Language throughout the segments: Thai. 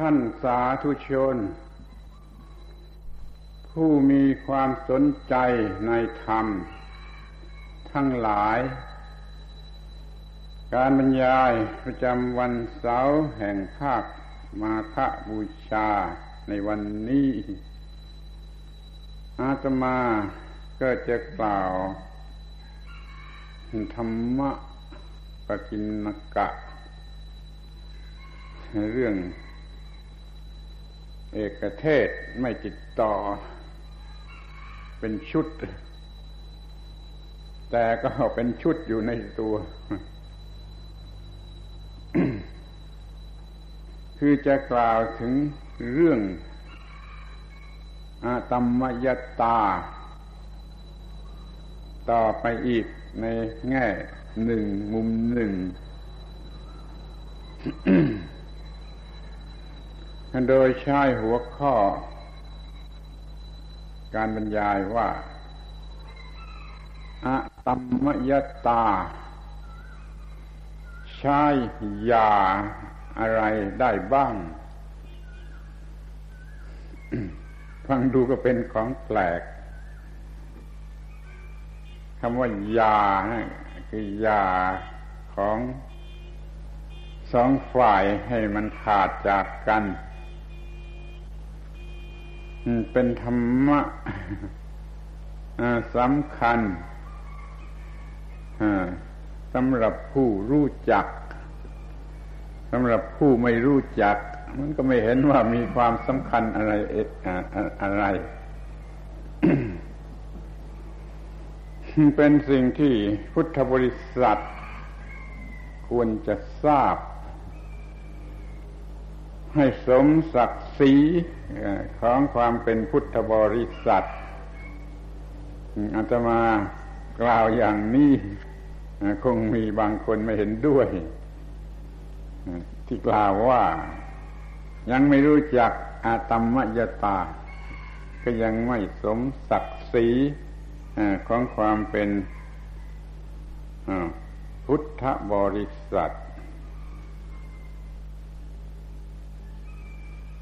ท่านสาธุชน ผู้มีความสนใจในธรรม ทั้งหลาย การบรรยายประจำวันเสาร์แห่งภาคมาฆบูชาในวันนี้ อาตมาก็จะกล่าว ธรรมะปกินกะ เรื่อง เอกเทศไม่ติดต่อ เป็นชุด แต่ก็เป็นชุดอยู่ในตัว คือจะกล่าวถึงเรื่องอาตมยตา ต่อไปอีกในแง่หนึ่งมุมหนึ่ง โดยใช้หัวข้อ การบรรยายว่าอะตัมมยตา ใช้ยาอะไรได้บ้าง ฟังดูก็เป็นของแปลกคำว่ายาคือยาของสองฝ่ายให้มันขาดจากกัน เป็นธรรมะสำคัญสำหรับผู้รู้จักสำหรับผู้ไม่รู้จัก มันก็ไม่เห็นว่ามีความสำคัญอะไรอะไร เป็นสิ่งที่พุทธบริษัท ควรจะทราบ ให้สมศักดิ์ศรีของความเป็นพุทธบริษัทอาตมากล่าวอย่างนี้คงมีบางคนไม่เห็นด้วย ที่กล่าวว่ายังไม่รู้จักอาตมมยตา ก็ยังไม่สมศักดิ์ศรีของความเป็นพุทธบริษัท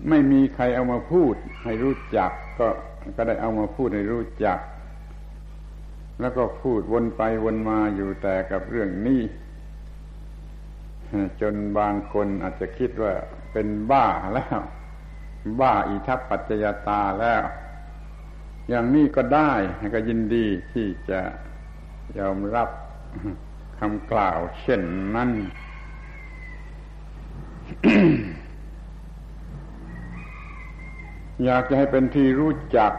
ไม่มีใครเอามาพูดให้รู้จัก ก็ก็ได้เอามาพูดให้รู้จัก แล้วก็พูดวนไปวนมาอยู่แต่กับเรื่องนี้ จนบางคนอาจจะคิดว่าเป็นบ้าแล้ว บ้าอิทัปปัจจยตาแล้ว อย่างนี้ก็ได้ก็ยินดีที่จะยอมรับคำกล่าวเช่นนั้น อยากจะให้เป็นที่รู้จัก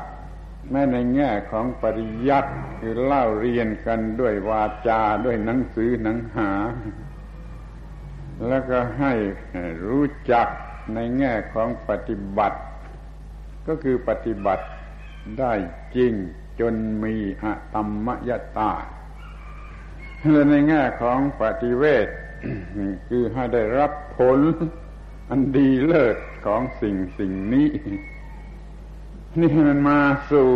แม้ในแง่ของปริยัติคือเล่าเรียนกันด้วยวาจาด้วยหนังสือหนังหา แล้วก็ให้รู้จักในแง่ของปฏิบัติ ก็คือปฏิบัติได้จริงจนมีอะตมมยตาและในแง่ของปฏิเวทคือให้ได้รับผลอันดีเลิศของสิ่งสิ่งนี้ นี่มันมาสู่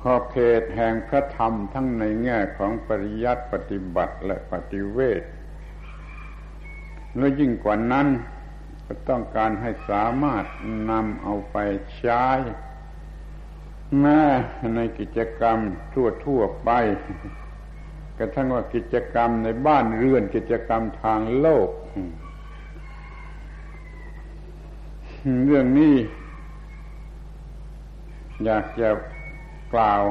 ขอบเขตแห่งพระธรรมทั้งในแง่ของปริยัติปฏิบัติและปฏิเวทและยิ่งกว่านั้นก็ต้องการให้สามารถนำเอาไปใช้แม้ในกิจกรรมทั่วทั่วไป กระทั่งว่ากิจกรรมในบ้านเรือนกิจกรรมทางโลก เรื่องนี้ อยากจะกล่าว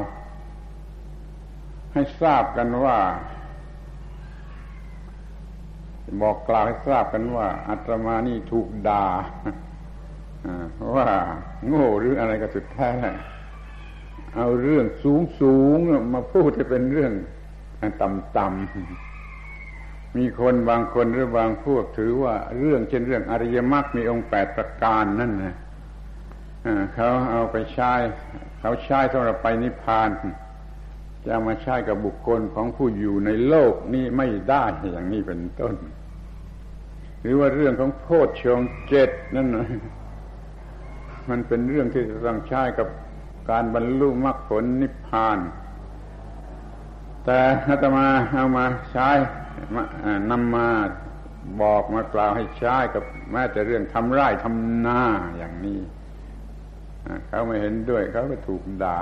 ให้ทราบกันว่า บอกกล่าวให้ทราบกันว่าอาตมานี่ถูกด่าว่าโง่หรืออะไรก็สุดแท้เอาเรื่องสูงสูงมาพูดจะเป็นเรื่องต่ำต่ำมีคนบางคนหรือบางพวกถือว่าเรื่องเช่นเรื่องอริยมรรคมีองค์แปดประการนั่นนะ เขาเอาไปใช้เขาใช้สำหรับไปนิพพาน จะมาใช้กับบุคคลของผู้อยู่ในโลกนี้ไม่ได้อย่างนี้เป็นต้น หรือว่าเรื่องของโพชฌงเจ็ดนั่นมันเป็นเรื่องที่จะต้องใช้กับการบรรลุมรรคผลนิพพาน แต่อาตมาเอามาใช้นำมาบอกมากล่าวให้ใช้กับแม้แต่เรื่องทำไร่ทำนาอย่างนี้ เขาไม่เห็นด้วย เขาก็ถูกด่า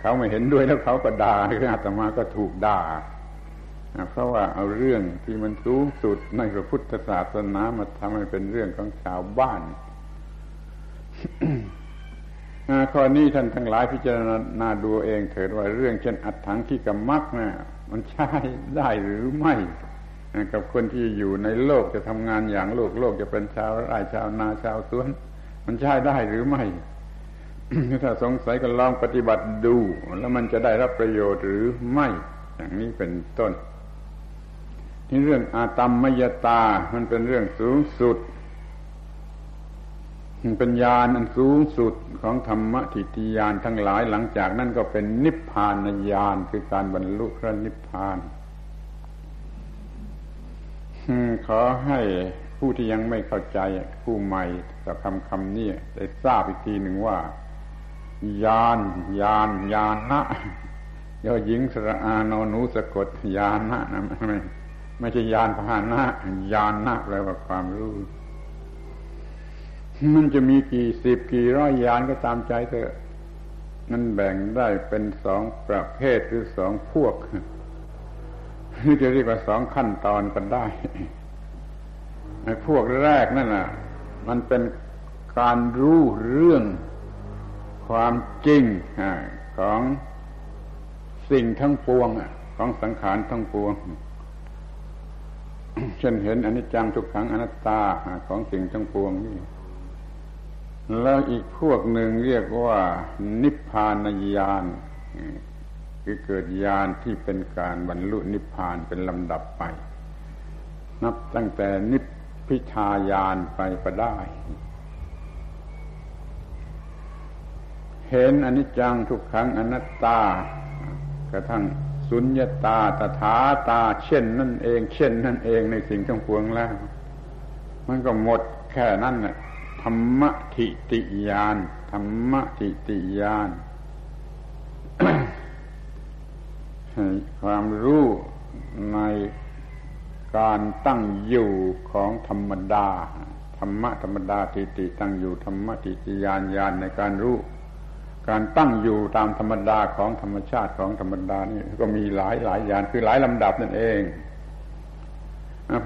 เขาไม่เห็นด้วยแล้วเขาก็ด่าคืออาตมาก็ถูกด่าเพราะว่าเอาเรื่องที่มันสูงสุดในพระพุทธศาสนามาทำให้เป็นเรื่องของชาวบ้านข้อนี้ท่านทั้งหลายพิจารณาดูเองเถิดว่าเรื่องเช่นอัดถังขี้กำมักนะมันใช้ได้หรือไม่กับคนที่อยู่ในโลกจะทำงานอย่างโลกโลกจะเป็นชาวไร่ชาวนาชาวสวน มันใช้ได้หรือไม่ถ้าสงสัยก็ลองปฏิบัติดู แล้วมันจะได้รับประโยชน์หรือไม่ อย่างนี้เป็นต้น ที่เรื่องอาตมมยตา มันเป็นเรื่องสูงสุดเป็นญาณอันสูงสุดของธรรมทิฏฐิญาณทั้งหลายหลังจากนั้นก็เป็นนิพพานญาณคือการบรรลุพระนิพพานขอให้ ผู้ที่ยังไม่เข้าใจผู้ใหม่กับคำคำนี้ได้ทราบอีกทีหนึ่งว่าญาณญาณญาณนะยอหญิงสระอานอนูสะกดญานะนะไม่ไม่ใช่ญาณพานะญาณนะแปลว่าความรู้มันจะมีกี่สิบกี่ร้อยยานก็ตามใจเถอะมันแบ่งได้เป็นสองประเภทหรือสองพวกหรือจะเรียกว่าสองขั้นตอนก็ได้ ในพวกแรกนั่นแหละมันเป็นการรู้เรื่องความจริงของสิ่งทั้งปวงของสังขารทั้งปวงเช่นเห็นอนิจจังทุกขังอนัตตาของสิ่งทั้งปวงนี่ แล้วอีกพวกหนึ่งเรียกว่า นิพพานญาณคือเกิดญาณที่เป็นการบรรลุนิพพานเป็นลำดับไป นับตั้งแต่นิพ พิทายานไปก็ได้ เห็นอนิจจังทุกขังอนัตตากระทั่งสุญญาตาตถาตา เช่นนั่นเอง เช่นนั่นเองในสิ่งทั้งปวงแล้ว มันก็หมดแค่นั้นแหละธรรมทิติยานธรรมทิติยานความรู้ใน การตั้งอยู่ของธรรมดา ธรรมะธรรมดาทิติตั้งอยู่ธรรมะทิติยานยานในการรู้ การตั้งอยู่ตามธรรมดาของธรรมชาติของธรรมดานี่ก็มีหลายหลายยานคือหลายลำดับนั่นเอง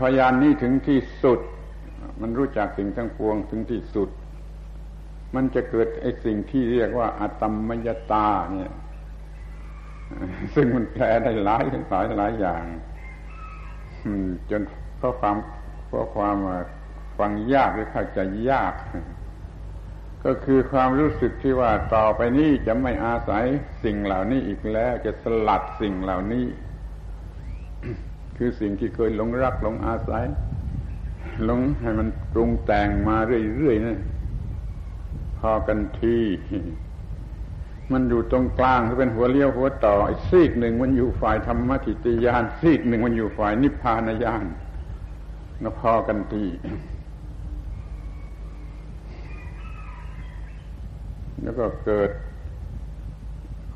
พยานนี้ถึงที่สุด มันรู้จักสิ่งทั้งปวงถึงที่สุด มันจะเกิดไอ้สิ่งที่เรียกว่าอาตมมยตาเนี่ย ซึ่งมันแปลได้หลายหลายหลายอย่าง จนเพราะความเพราะความฟังยากหรือเข้าใจยาก ก็คือความรู้สึกที่ว่าต่อไปนี้จะไม่อาศัยสิ่งเหล่านี้อีกแล้ว จะสลัดสิ่งเหล่านี้ คือสิ่งที่เคยหลงรักหลงอาศัยหลงให้มันปรุงแต่งมาเรื่อยๆนะพอกันที มันอยู่ตรงกลางที่เป็นหัวเลี้ยวหัวต่ออีกซีกหนึ่งมันอยู่ฝ่ายธรรมทิฏยานซีกหนึ่งมันอยู่ฝ่ายนิพพานญาณก็พอกันทีแล้วก็เกิด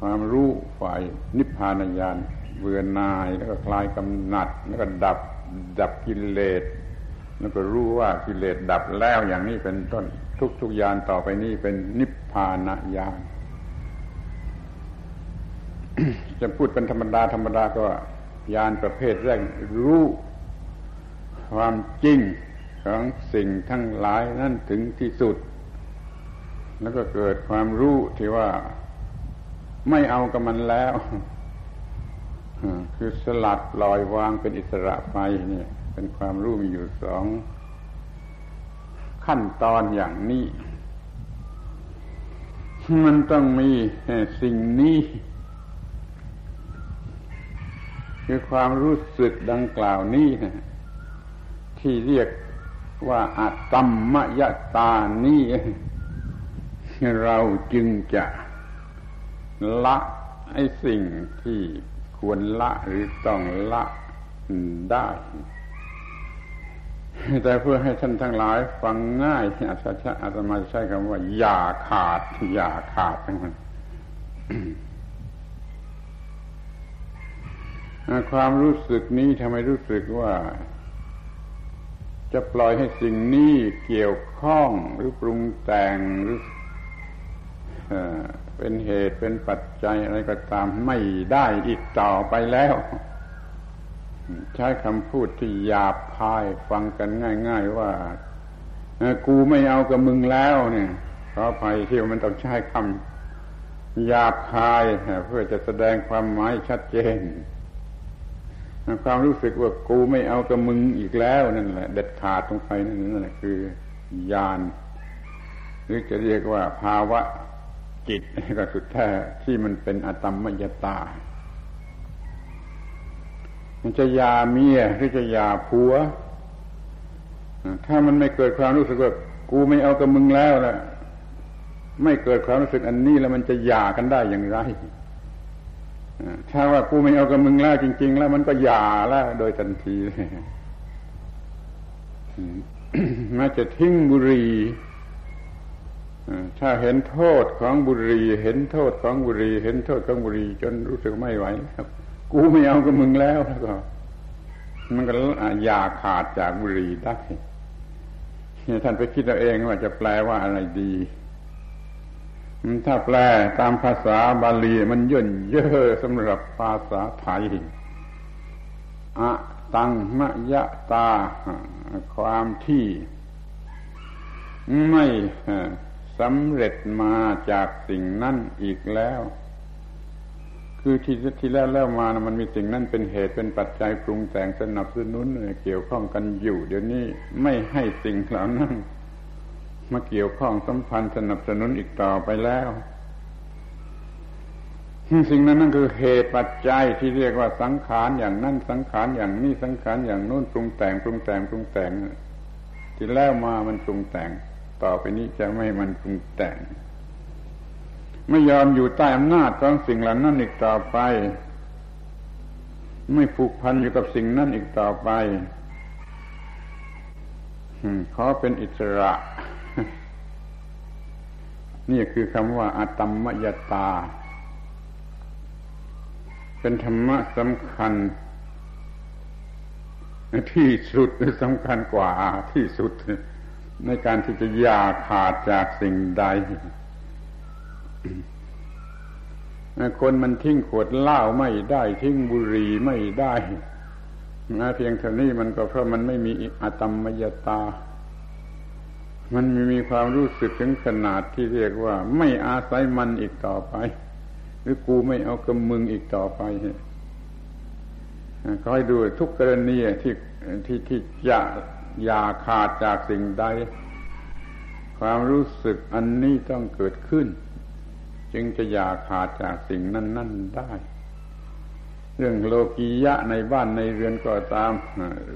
ความรู้ฝ่ายนิพพานญาณเบื่อนายแล้วก็คลายกำหนัด แล้วก็ดับดับกิเลสแล้วก็รู้ว่ากิเลสดับแล้วอย่างนี้เป็นต้นทุกทุกยานต่อไปนี้เป็นนิพพานญาณ จะพูดเป็นธรรมดาธรรมดาก็ยานประเภทแรกรู้ความจริงของสิ่งทั้งหลายนั่นถึงที่สุด แล้วก็เกิดความรู้ที่ว่าไม่เอากับมันแล้วคือสลัดปล่อยวางเป็นอิสระไปเนี่ยเป็นความรู้มีอยู่สองขั้นตอนอย่างนี้ มันต้องมีสิ่งนี้ คือความรู้สึกดังกล่าวนี้ที่เรียกว่าอาตมมยตานี้เราจึงจะละไอ้สิ่งที่ควรละหรือต้องละได้ แต่เพื่อให้ท่านทั้งหลายฟังง่ายอาจารย์อาตมาใช้คำว่า อย่าขาด อย่าขาดทั้งมัน ความรู้สึกนี้ทำไมรู้สึกว่า จะปล่อยให้สิ่งนี้เกี่ยวข้องหรือปรุงแต่งหรือเป็นเหตุเป็นปัจจัยอะไรก็ตามไม่ได้อีกต่อไปแล้ว ใช้คำพูดที่หยาบคายฟังกันง่าย ๆว่ากูไม่เอากับมึงแล้วเนี่ยขอภัยที่มันต้องใช้คำหยาบคายเพื่อจะแสดงความหมายชัดเจน ความรู้สึกว่ากูไม่เอากับมึงอีกแล้วนั่นแหละ เด็ดขาดตรงไปนั่นแหละคือญาณหรือจะเรียกว่าภาวะจิตก็สุดแท้ที่มันเป็นอตมมยตา มันจะยาเมียหรือจะยาผัว ถ้ามันไม่เกิดความรู้สึกว่ากูไม่เอากับมึงแล้วล่ะ ไม่เกิดความรู้สึกอันนี้แล้วมันจะหย่ากันได้อย่างไร ถ้าว่ากูไม่เอากับมึงแล้วจริง ๆ แล้วมันก็หย่าแล้วโดยทันทีม้จะทิ้งบุหรี่ถ้าเห็นโทษของบุหรี่เห็นโทษของบุหรี่เห็นโทษของบุหรี่จนรู้สึกไม่ไหวแล้วกูไม่เอากับมึงแล้วแล้วก็ มันก็อย่าขาดจากบุหรี่ได้ท่านไปคิดเอาเองว่าจะแปลว่าอะไรดี ถ้าแปลตามภาษาบาลีมันย่นเยอะสำหรับภาษาไทยอะตังมะยะตา ความที่ ไม่สำเร็จมาจากสิ่งนั้นอีกแล้ว คือที่ที่แล้วแล้วมานะมันมีสิ่งนั้นเป็นเหตุเป็นปัจจัยปรุงแต่งสนับสนุนเกี่ยวข้องกันอยู่ เดี๋ยวนี้ไม่ให้สิ่งเหล่านั้น มาเกี่ยวข้องสัมพันธ์สนับสนุนอีกต่อไปแล้ว สิ่งนั้นนั่นคือเหตุปัจจัยที่เรียกว่าสังขารอย่างนั้นสังขารอย่างนี้สังขารอย่างนู้นปรุงแต่งปรุงแต่งปรุงแต่ง ที่แล้วมามันปรุงแต่ง ต่อไปนี้จะไม่มันปรุงแต่ง ไม่ยอมอยู่ใต้อำนาจของสิ่งเหล่านั้นอีกต่อไป ไม่ผูกพันอยู่กับสิ่งนั้นอีกต่อไปขอเป็นอิสระ นี่คือคำว่าอาตมมยตา เป็นธรรมะสำคัญ ที่สุดสำคัญกว่าที่สุด ในการที่จะยาขาดจากสิ่งใด คนมันทิ้งขวดเหล้าไม่ได้ทิ้งบุหรี่ไม่ได้นะเพียงเท่านี้มันก็เพราะมันไม่มีอาตมมยตา มันมีความรู้สึกถึงขนาดที่เรียกว่า ไม่อาศัยมันอีกต่อไป หรือกูไม่เอากำมึงอีกต่อไปขอให้ดูทุกกรณีที่ที่ที่จะอย่าขาดจากสิ่งใด ความรู้สึกอันนี้ต้องเกิดขึ้น จึงจะอย่าขาดจากสิ่งนั้นนั่นได้ เรื่องโลกียะในบ้านในเรือนก็ตาม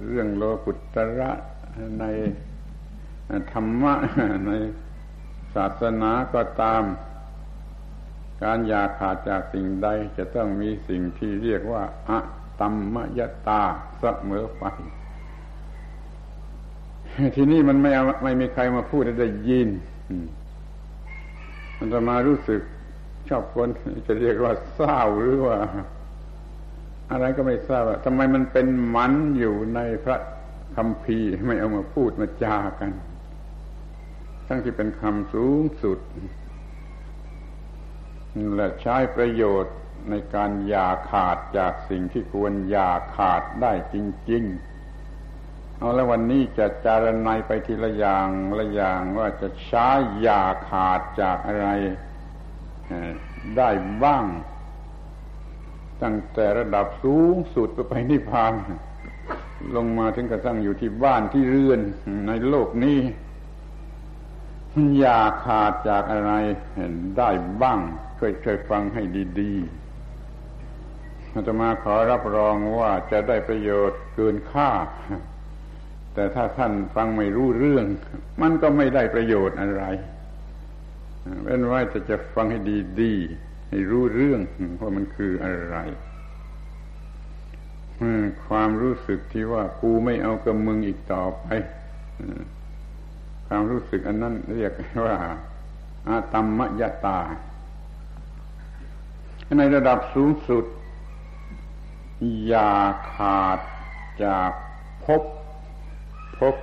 เรื่องโลกุตระใน ธรรมะในศาสนาก็ตาม การอยากขาดจากสิ่งใด จะต้องมีสิ่งที่เรียกว่าอะตัมมยตาเสมอไปทีนี้มันไม่ไม่มีใครมาพูดได้ยิน มันจะมารู้สึกชอบคนจะเรียกว่าเศร้าหรือว่า อะไรก็ไม่ทราบทำไมมันเป็นมันอยู่ในพระคำพีไม่เอามาพูดมาจากัน ทั้งที่เป็นคำสูงสุดและใช้ประโยชน์ในการอย่าขาดจากสิ่งที่ควรอย่าขาดได้จริง ๆ เอาแล้ววันนี้จะจารณัยไปทีละอย่างละอย่างว่าจะใช้อย่าขาดจากอะไรได้บ้าง ตั้งแต่ระดับสูงสุดไปไปนิพพานลงมาถึงกระทั่งอยู่ที่บ้านที่เรือนในโลกนี้ ยาขาดจากอะไรได้บ้างช่วยช่วยฟังให้ดีๆอาตมาขอรับรองว่าจะได้ประโยชน์เกินค่า แต่ถ้าท่านฟังไม่รู้เรื่อง มันก็ไม่ได้ประโยชน์อะไรเป็นว่าจะจะฟังให้ดีๆให้รู้เรื่องว่ามันคืออะไรความรู้สึกที่ว่ากูไม่เอากับมึงอีกต่อไป ความรู้สึกอันนั้นเรียกว่าอาตมมยตา ในระดับสูงสุด อย่าขาดจากพบพบ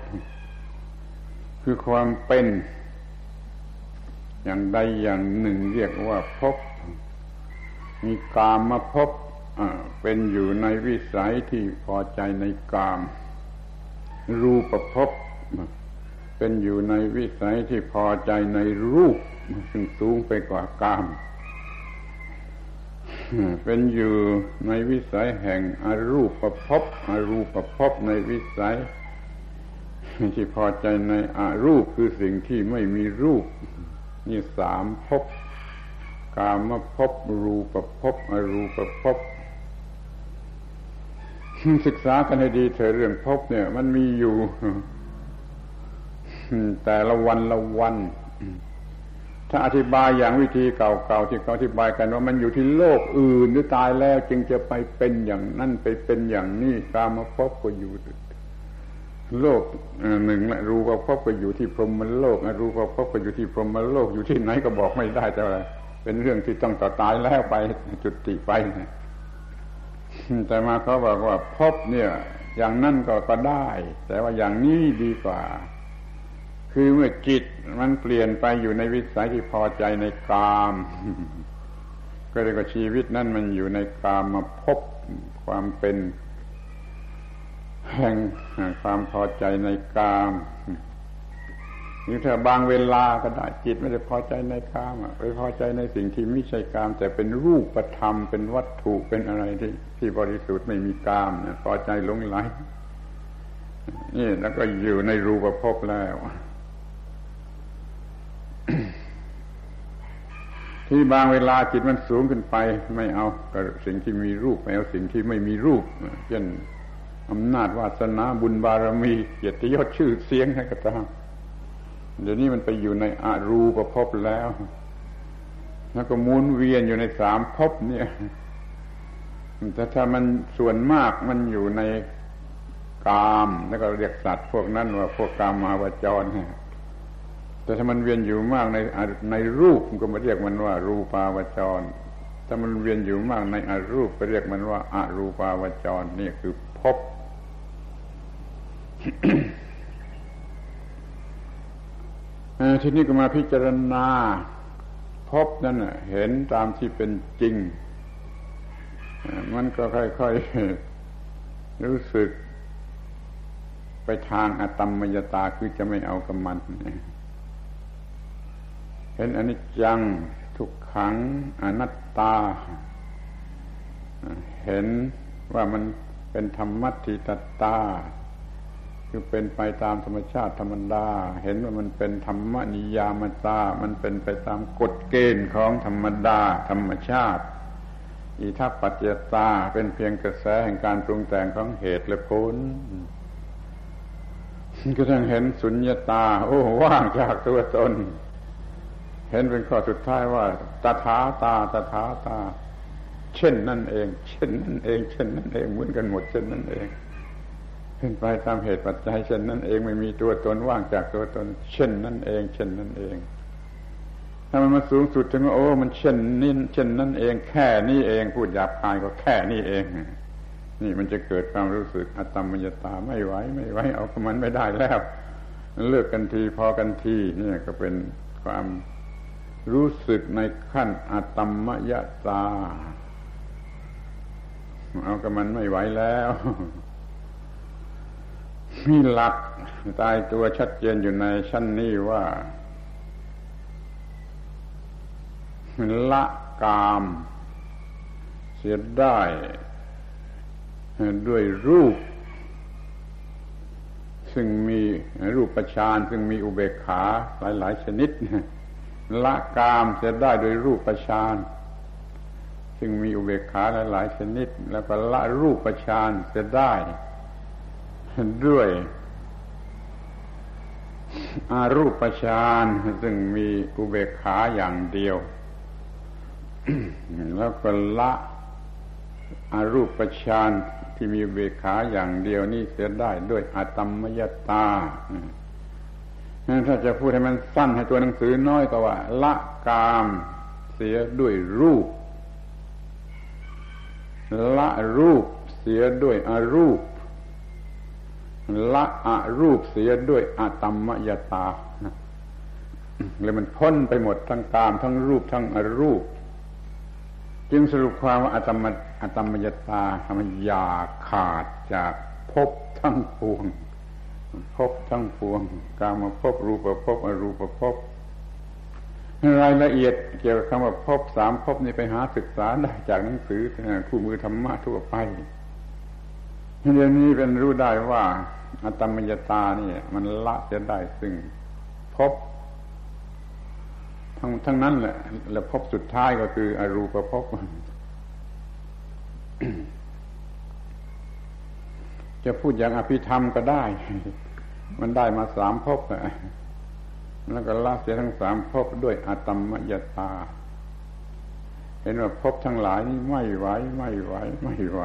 คือความเป็น อย่างใดอย่างหนึ่งเรียกว่าพบ มีกามมาพบเป็นอยู่ในวิสัยที่พอใจในกาม รูปปรพบ เป็นอยู่ในวิสัยที่พอใจในรูปซึ่งสูงไปกว่ากาม เป็นอยู่ในวิสัยแห่งอรูปประพบอรูปประพบในวิสัยที่พอใจในอรูปคือสิ่งที่ไม่มีรูป นี่สามพบกามภพรูปภพอรูปภพศึกษากันให้ดีเถอะเรื่องพบเนี่ย มันมีอยู่ แต่ละวันละวัน ถ้าอธิบายอย่างวิธีเก่าๆที่เขาอธิบายกันว่ามันอยู่ที่โลกอื่นหรือตายแล้ว จึงจะไปเป็นอย่างนั่นไปเป็นอย่างนี้กามาพบก็อยู่ โลกหนึ่งละรูปภพก็อยู่ที่พรหมโลกรูปภพก็อยู่ที่พรหมโลกอยู่ที่ไหนก็บอกไม่ได้แต่อะไรเป็นเรื่องที่ต้องต่อตายแล้วไปจุดติไปแต่มาเขาบอกว่าพบเนี่ย อย่างนั่นก็ก็ได้ แต่ว่าอย่างนี้ดีกว่า คือเมื่อจิตมันเปลี่ยนไปอยู่ในวิสัยที่พอใจในกาม ก็เรียกว่าชีวิตนั่นมันอยู่ในกามมาพบความเป็น แห่งความพอใจในกามนี่ถ้าบางเวลาก็ได้จิตไม่ได้พอใจในกามไปพอใจในสิ่งที่ไม่ใช่กาม แต่เป็นรูปธรรมเป็นวัตถุเป็นอะไรที่ที่บริสุทธิ์ไม่มีกามพอใจลงไหลนี่แล้วก็อยู่ในรูปภพแล้ว ที่บางเวลาจิตมันสูงขึ้นไป ไม่เอากับสิ่งที่มีรูปไม่เอาสิ่งที่ไม่มีรูปเช่นอำนาจวาสนาบุญบารมีเกียรติยศชื่อเสียงให้กระตามเดี๋ยวนี้มันไปอยู่ในอารูปภพแล้ว แล้วก็มุนเวียนอยู่ในสามภพเนี่ยแต่ถ้ามันส่วนมากมันอยู่ในกาม แล้วก็เรียกสัตว์พวกนั้นว่าพวกกามมาวจรเนี่ย แต่ถ้ามันเวียนอยู่มากในในรูปก็มาเรียกมันว่า รูปาวจร ถ้ามันเวียนอยู่มากในอรูปก็เรียกมันว่าอารูปาวจร นี่คือพบทีนี้ก็มาพิจารณา พบนั่นเห็นตามที่เป็นจริง มันก็ค่อยๆรู้สึก ไปทางอตมมยตาคือจะไม่เอากับมัน เห็นอนิจจังทุกขังอนัตตา เห็นว่ามันเป็นธรรมะทิตตา คือเป็นไปตามธรรมชาติธรรมดา เห็นว่ามันเป็นธรรมนิยามตา มันเป็นไปตามกฎเกณฑ์ของธรรมดา ธรรมชาติ อิทัปปัจจตาเป็นเพียงกระแสแห่งการปรุงแต่งของเหตุและผลก็ทั้งเห็นสุญญาตา โอ้ว่างจากตัวตน เห็นเป็นข้อสุดท้ายว่าตถาตาตถาตา เช่นนั่นเอง เช่นนั่นเอง เช่นนั่นเองเหมือนกันหมดเช่นนั่นเองเป็นไปตามเหตุปัจจัยเช่นนั่นเองไม่มีตัวตนว่างจากตัวตน เช่นนั่นเอง เช่นนั่นเอง ถ้ามันมาสูงสุดถึงว่าโอ้ มันเช่นนี้เช่นนั่นเอง แค่นี้เองพูดหยาบคายก็แค่นี้เอง นี่มันจะเกิดความรู้สึกอตมมยตาไม่ไหวไม่ไหวเอากมันไม่ได้แล้ว เลิกกันทีพอกันทีนี่ก็เป็นความ รู้สึกในขั้นอตมมยตา เอากับมันไม่ไหวแล้วมีหลักตายตัวชัดเจนอยู่ในชั้นนี้ว่าละกาม เสียได้ ด้วยรูป ซึ่งมีรูปประชานซึ่งมีอุเบกขาหลาย ๆ ชนิด ละกามจะได้โดยรูปฌานซึ่งมีอุเบกขาหลาย ๆ ชนิด แล้วก็ละรูปฌานจะได้ด้วยอารูปฌานซึ่งมีอุเบกขาอย่างเดียว แล้วก็ละอารูปฌานที่มีอุเบกขาอย่างเดียวนี่เสียได้ด้วยอาตมมยตา ถ้าจะพูดให้มันสั้นให้ตัวหนังสือน้อยก็ว่า ละกามเสียด้วยรูป ละรูปเสียด้วยอรูป ละอรูปเสียด้วยอตัมมยตาเลยมันพ้นไปหมดทั้งกามทั้งรูปทั้งอรูป จึงสรุปความว่าอตมอตมมยตามันยาขาดจากภพทั้งปวง ภพทั้งปวงกามาภพรูปภพอรูปภพรายละเอียดเกี่ยวกับคำว่าภพสามภพนี้ไปหาศึกษาได้จากหนังสือคู่มือธรรมะทั่วไปเรื่องนี้เป็นรู้ได้ว่าอัตมยตานี่มันละจะได้ซึ่งพบ ทั้งทั้งนั้นแหละ แล้วพบสุดท้ายก็คืออรูปภพ จะพูดอย่างอภิธรรมก็ได้ มันได้มาสามภพแล้วก็ละเสียทั้งสามภพด้วยอตมมยตา เห็นว่าภพทั้งหลายนี่ไม่ไหวไม่ไหวไม่ไหว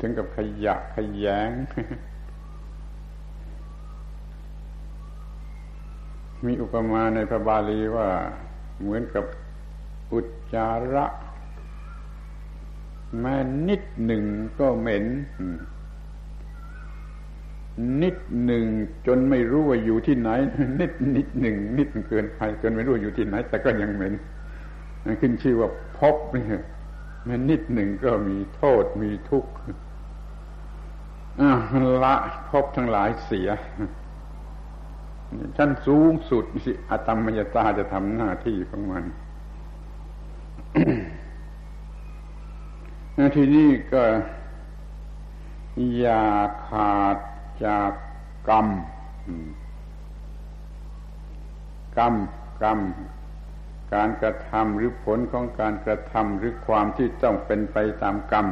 ถึงกับขยะขยง มีอุปมาในพระบาลีว่าเหมือนกับอุจจาระ แม้นิดหนึ่งก็เหม็น นิดหนึ่งจนไม่รู้ว่าอยู่ที่ไหน นิดนิดหนึ่งนิดเกินไปเกินไม่รู้อยู่ที่ไหน แต่ก็ยังเหม็นขึ้นชื่อว่าพบนี่มันนิดหนึ่งก็มีโทษมีทุกข์ละพบทั้งหลายเสียชั้นสูงสุดสิอตมมยตาจะทำหน้าที่ของมัน ทีนี้ก็อย่าขาดจากกรรม กรรม กรรม การกระทำหรือผลของการกระทำหรือความที่ต้องเป็นไปตามกรรม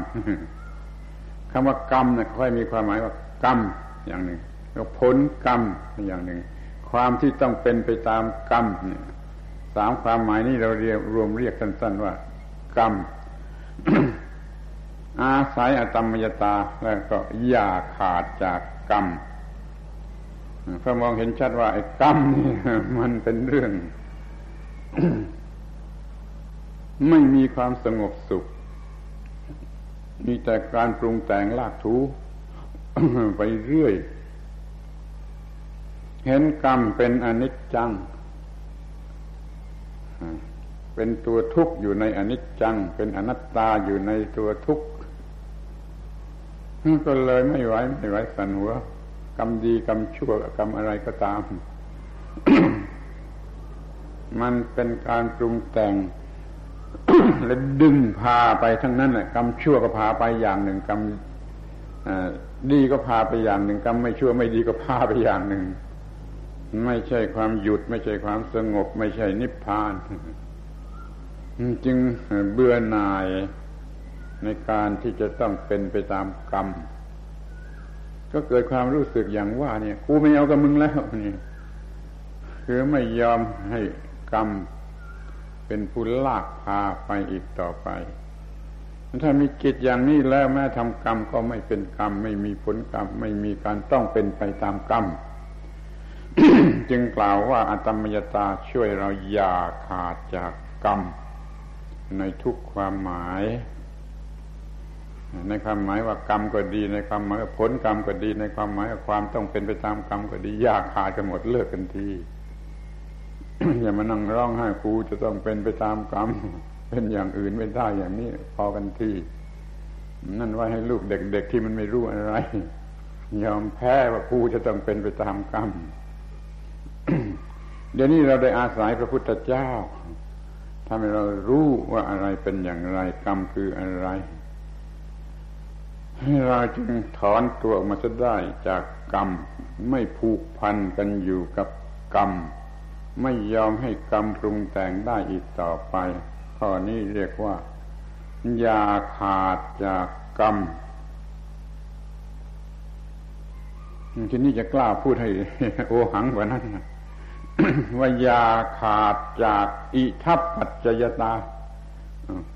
คำว่ากรรมนะค่อยมีความหมายว่ากรรมอย่างหนึ่งแล้วผลกรรมอย่างหนึ่ง ความที่ต้องเป็นไปตามกรรมเนี่ยสามความหมายนี้เราเรียกรวมเรียกสั้นๆว่ากรรม อาศัยอตมมยตาแล้วก็อย่าขาดจากกรรมพอมองเห็นชัดว่าไอ้กรรมนี่มันเป็นเรื่อง ไม่มีความสงบสุข มีแต่การปรุงแต่งลากถูไปเรื่อย เห็นกรรมเป็นอนิจจัง เป็นตัวทุกข์อยู่ในอนิจจัง เป็นอนัตตาอยู่ในตัวทุกข์ ก็เลยไม่ไหวไม่ไหวสันหัวกรรมดีกรรมชั่วกรรมอะไรก็ตาม มันเป็นการปรุงแต่ง และดึงพาไปทั้งนั้นแหละกรรมชั่วก็พาไปอย่างหนึ่งกรรมดีก็พาไปอย่างหนึ่งกรรมไม่ชั่วไม่ดีก็พาไปอย่างหนึ่ง ไม่ใช่ความหยุด ไม่ใช่ความสงบ ไม่ใช่นิพพาน จึงเบื่อหน่าย ในการที่จะต้องเป็นไปตามกรรม ก็เกิดความรู้สึกอย่างว่า เนี่ยกูไม่เอากับมึงแล้วนี่คือไม่ยอมให้กรรม เป็นผู้ลากพาไปอีกต่อไปถ้ามีจิตอย่างนี้แล้วแม้ทำกรรมก็ไม่เป็นกรรม ไม่มีผลกรรม ไม่มีการต้องเป็นไปตามกรรม จึงกล่าวว่าอัตมยตาช่วยเราอย่าขาดจากกรรม ในทุกความหมาย ในความหมายว่ากรรมก็ดี ในความหมายว่าผลกรรมก็ดี ในความหมายว่าความต้องเป็นไปตามกรรมก็ดียากขาดกันหมดเลิกกันทีอย่ามานั่งร้องไห้ครูจะต้องเป็นไปตามกรรมเป็นอย่างอื่นไม่ได้อย่างนี้ พอกันทีนั่นว่าให้ลูกเด็กๆที่มันไม่รู้อะไร ยอมแพ้ว่าครูจะต้องเป็นไปตามกรรมเดี๋ยวนี้เราได้อาศัยพระพุทธเจ้าทำให้เรารู้ว่าอะไรเป็นอย่างไร กรรมคืออะไร เราจึงถอนตัวออกมาจะได้จากกรรม ไม่ผูกพันกันอยู่กับกรรม ไม่ยอมให้กรรมปรุงแต่งได้อีกต่อไป ข้อนี้เรียกว่า อย่าขาดจากกรรมทีนี้จะกล้าพูดให้โอหังกว่านั้นว่าอย่าขาดจากอิทัปปัจจยตา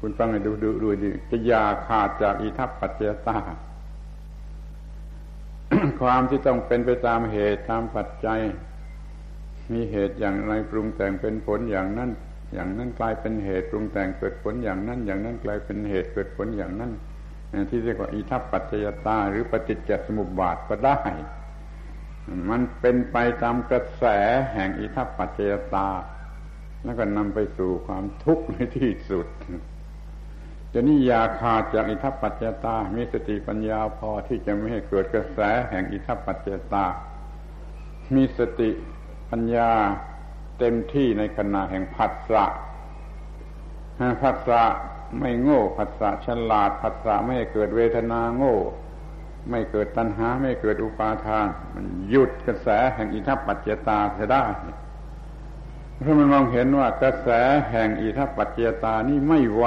คุณฟังให้ดูดูดูดิจะยาขาดจากอิทัปปัจจยตา ความที่ต้องเป็นไปตามเหตุตามปัจจัย มีเหตุอย่างไรปรุงแต่งเป็นผลอย่างนั้น อย่างนั้นกลายเป็นเหตุปรุงแต่งเกิดผลอย่างนั้น อย่างนั้นกลายเป็นเหตุเกิดผลอย่างนั้นที่เรียกว่าอิทัปปัจจยตา หรือปฏิจจสมุปบาทก็ได้ มันเป็นไปตามกระแสแห่งอิทัปปัจจยตา แล้วก็นำไปสู่ความทุกข์ในที่สุด จะนี่ยาขาดจากอิทัปปัจจตา มีสติปัญญาพอที่จะไม่ให้เกิดกระแสแห่งอิทัปปัจจตา มีสติปัญญาเต็มที่ในขณะแห่งผัสสะผัสสะไม่โง่ผัสสะฉลาดผัสสะไม่ให้เกิดเวทนาโง่ ไม่เกิดตัณหา ไม่เกิดอุปาทาน มันหยุดกระแสแห่งอิทัปปัจจตาเสียได้ เพราะมันมองเห็นว่ากระแสแห่งอิทัปปัจจตานี่ไม่ไหว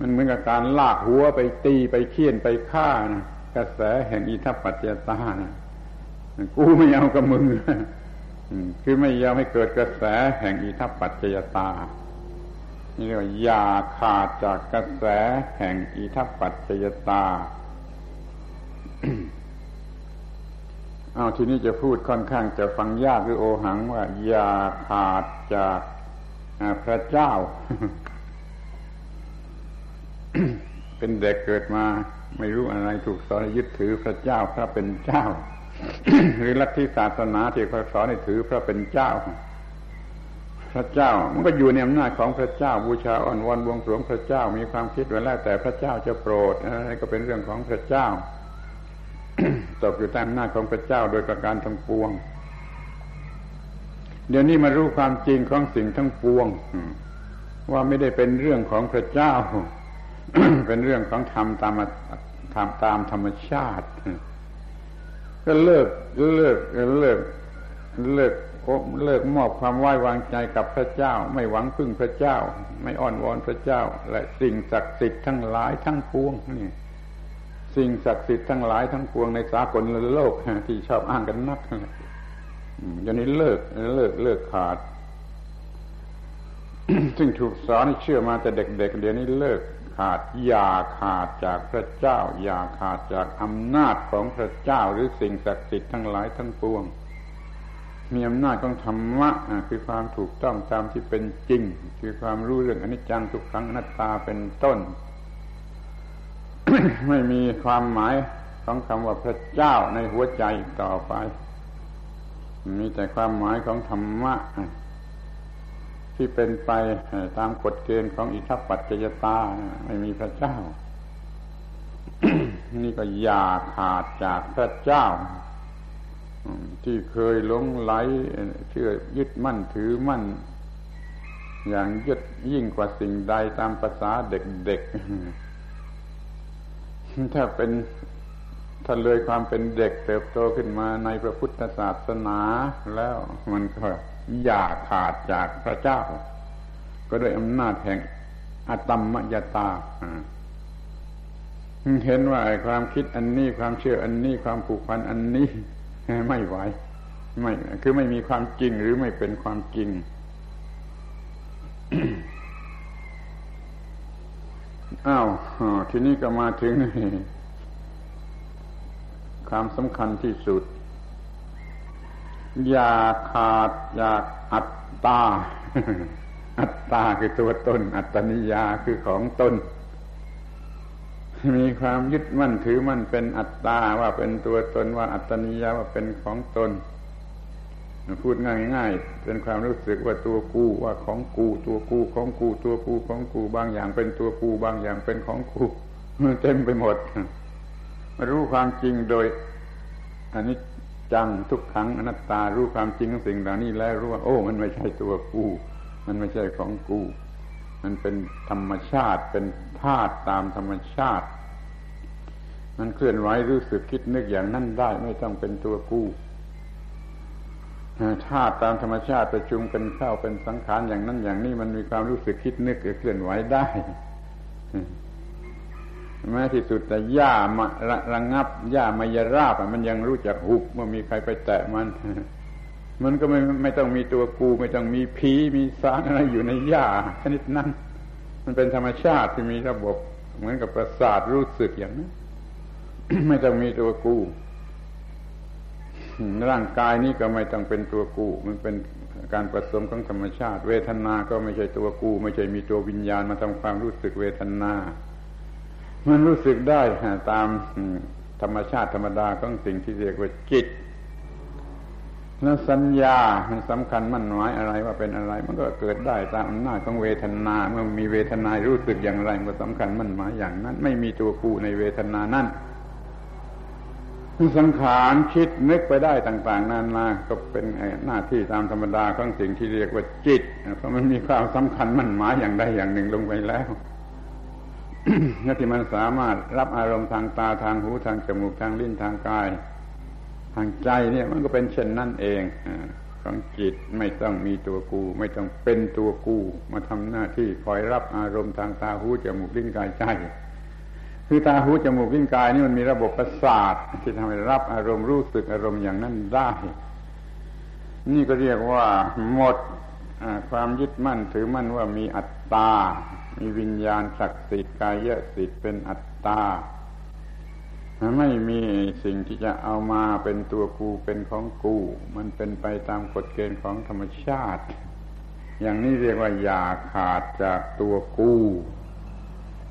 มันเหมือนกับการลากหัวไปตีไปเคี่ยนไปฆ่านะกระแสแห่งอิทัปปัจจตานะกูไม่เอากับมึงคือไม่ยอมให้เกิดกระแสแห่งอิทัปปัจจยตานี่เรียกว่าอย่าขาดจากกระแสแห่งอิทัปปัจจยตา เอาทีนี้จะพูดค่อนข้างจะฟังยากหรือโอหังว่า อย่าขาดจากพระเจ้า เป็นเด็กเกิดมา ไม่รู้อะไรถูกสอนยึดถือพระเจ้าพระเป็นเจ้า หรือลัทธิศาสนาที่เขาสอนให้ถือพระเป็นเจ้า พระเจ้า มันก็อยู่ในอำนาจของพระเจ้าบูชาอ่อนวอนบวงสรวงพระเจ้ามีความคิดไว้แล้วแต่พระเจ้าจะโปรดอะไรก็เป็นเรื่องของพระเจ้า ตกอยู่ใต้อำนาจของพระเจ้าโดยประการทั้งปวง เดี๋ยวนี้มารู้ความจริงของสิ่งทั้งปวง ว่าไม่ได้เป็นเรื่องของพระเจ้า เป็นเรื่องของธรรมตามธรรมตามธรรมชาติ ก็เลิกเลิกเลิกเลิกเลิกมอบความไว้วางใจกับพระเจ้า ไม่หวังพึ่งพระเจ้า ไม่อ้อนวอนพระเจ้า และสิ่งศักดิ์สิทธิ์ทั้งหลายทั้งปวงนี่ สิ่งศักดิ์สิทธิ์ทั้งหลายทั้งปวงในสากลโลกที่ชอบอ้างกันนักอย่างนี้เลิกเลิกเลิกขาด ซึ่งถูกสอนเชื่อมาแต่เด็กๆเดี๋ยวนี้เลิกขาดอย่าขาดจากพระเจ้า อย่าขาดจากอำนาจของพระเจ้าหรือสิ่งศักดิ์สิทธิ์ทั้งหลายทั้งปวง มีอำนาจของธรรมะคือความถูกต้องตามที่เป็นจริง คือความรู้เรื่องอนิจจังทุกครั้งอนัตตาเป็นต้น ไม่มีความหมายของคำว่าพระเจ้าในหัวใจต่อไป มีแต่ความหมายของธรรมะ ที่เป็นไปตามกฎเกณฑ์ของอิทัปปัจจยตา ไม่มีพระเจ้า นี่ก็อย่าขาดจากพระเจ้า ที่เคยหลงไหลเชื่อยึดมั่นถือมั่น อย่างยึดยิ่งกว่าสิ่งใดตามภาษาเด็กๆ ถ้าเป็นถ้าเลยความเป็นเด็กเติบโตขึ้นมาในพระพุทธศาสนาแล้วมันก็อย่าขาดจากพระเจ้า ก็ด้วยอำนาจแห่งอตมมยตาเห็นว่าความคิดอันนี้ความเชื่ออันนี้ความผูกพันอันนี้ไม่ไหวไม่คือไม่มีความจริงหรือไม่เป็นความจริง อ้าวทีนี้ก็มาถึงความสำคัญที่สุด อย่าขาดจากอัตตา อัตตาคือตัวตน อัตตนิยาคือของตน มีความยึดมั่นถือมั่นเป็นอัตตาว่าเป็นตัวตนว่าอัตตนิยาว่าเป็นของตน พูดง่ายๆ เป็นความรู้สึกว่าตัวกูว่าของกูตัวกูของกูตัวกูของกูบางอย่างเป็นตัวกูบางอย่างเป็นของกูเต็มไปหมดมารู้ความจริงโดยอันนี้จังทุกครั้งอนัตตารู้ความจริงของสิ่งเหล่านี้แล้วรู้ว่า โอ้ มันไม่ใช่ตัวกูมันไม่ใช่ของกู มันเป็นธรรมชาติเป็นธาตุตามธรรมชาติ มันเคลื่อนไหวรู้สึกคิดนึกอย่างนั้นได้ ไม่ต้องเป็นตัวกู้ ธาตุตามธรรมชาติประชุมเป็นเข้าเป็นสังขารอย่างนั้นอย่างนี้มันมีความรู้สึกคิดนึกเคลื่อนไหวได้แม้ที่สุดแต่หญ้ามาระระงับหญ้ามายราบมันยังรู้จักหุบเมื่อมีใครไปแตะมัน มันก็ไม่ไม่ต้องมีตัวกู ไม่ต้องมีผีมีสารอะไรอยู่ในหญ้าชนิดนั้น มันเป็นธรรมชาติที่มีระบบ เหมือนกับประสาทรู้สึกอย่างนั้นไม่ต้องมีตัวกู ร่างกายนี้ก็ไม่ต้องเป็นตัวกู มันเป็นการผสมของธรรมชาติ เวทนา ก็ไม่ใช่ตัวกู ไม่ใช่มีตัววิญญาณมาทำความรู้สึกเวทนา มันรู้สึกได้ตามธรรมชาติธรรมดาของสิ่งที่เรียกว่าจิตแล้วสัญญา มันสำคัญมั่นหมายอะไรว่าเป็นอะไร มันก็เกิดได้ตามอำนาจของเวทนา เมื่อมีเวทนารู้สึกอย่างไร มันสำคัญมั่นหมายอย่างนั้น ไม่มีตัวกูในเวทนานั้น สังขารคิดนึกไปได้ต่าง ๆ นานาก็เป็นหน้าที่ตามธรรมดาของสิ่งที่เรียกว่าจิตเพราะมันมีความสำคัญมั่นหมายอย่างใดอย่างหนึ่งลงไปแล้วนั่นที่มันสามารถรับอารมณ์ทางตาทางหูทางจมูกทางลิ้นทางกาย ทางใจเนี่ยมันก็เป็นเช่นนั่นเองของจิตไม่ต้องมีตัวกู ไม่ต้องเป็นตัวกู มาทำหน้าที่คอยรับอารมณ์ทางตาหูจมูกลิ้นกายใจ คือตาหูจมูกลิ้นกายนี่มันมีระบบประสาทที่ทำให้รับอารมณ์รู้สึกอารมณ์อย่างนั้นได้ นี่ก็เรียกว่าหมดความยึดมั่นถือมั่นว่ามีอัตตา มีวิญญาณศักดิ์สิทธิ์กายสิทธิ์เป็นอัตตา ไม่มีสิ่งที่จะเอามาเป็นตัวกูเป็นของกู มันเป็นไปตามกฎเกณฑ์ของธรรมชาติ อย่างนี้เรียกว่าอย่าขาดจากตัวกู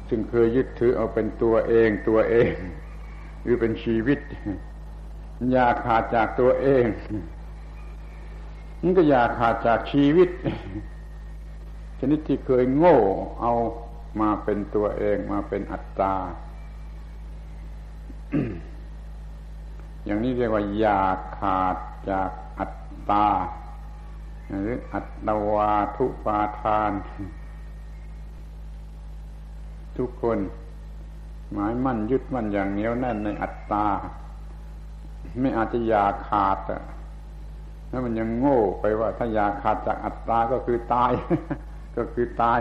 ซึ่งเคยยึดถือเอาเป็นตัวเองตัวเอง หรือเป็นชีวิต อย่าขาดจากตัวเองมันก็อย่าขาดจากชีวิต ชนิดที่เคยโง่เอามาเป็นตัวเองมาเป็นอัตตา อย่างนี้เรียกว่าอย่าขาดจากอัตตาหรืออัตตวาทุปาทาน ทุกคน หมายมั่นยึดมั่นอย่างเหนียวแน่นในอัตตา ไม่อาจจะอยาขาดอะแล้วมันยังโง่ไปว่า ถ้าอยาขาดจากอัตตาก็คือตาย ก็คือตาย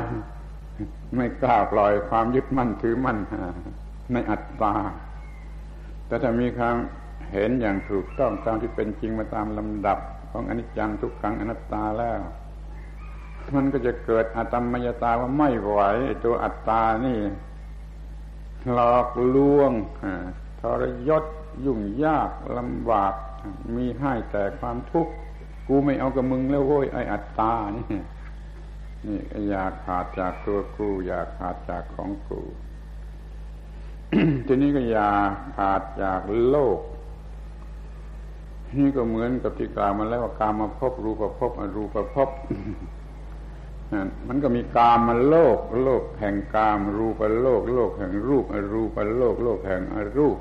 ไม่กล้าปล่อยความยึดมั่นถือมั่นในอัตตา แต่ถ้ามีความเห็นอย่างถูกต้องตามที่เป็นจริงมาตามลำดับของอนิจจังทุกขังอนัตตาแล้ว มันก็จะเกิดอาตมยตาว่าไม่ไหวตัวอัตตานี่ หลอกลวงทรยศยุ่งยากลำบาก มีให้แต่ความทุกข์ กูไม่เอากับมึงแล้วโว้ยไออัตตานี่นี่อยากขาดจากตัวกูอยากขาดจากของกูทีนี้ก็อยากขาดจากโลก นี่ก็เหมือนกับที่กล่าวมาแล้วว่าการมาพบรูปภพอรูปภพ มันก็มีกามมันโลก โลกแห่งกาม รูปโลก โลกแห่งรูปอรูปโลก โลกแห่งอรูป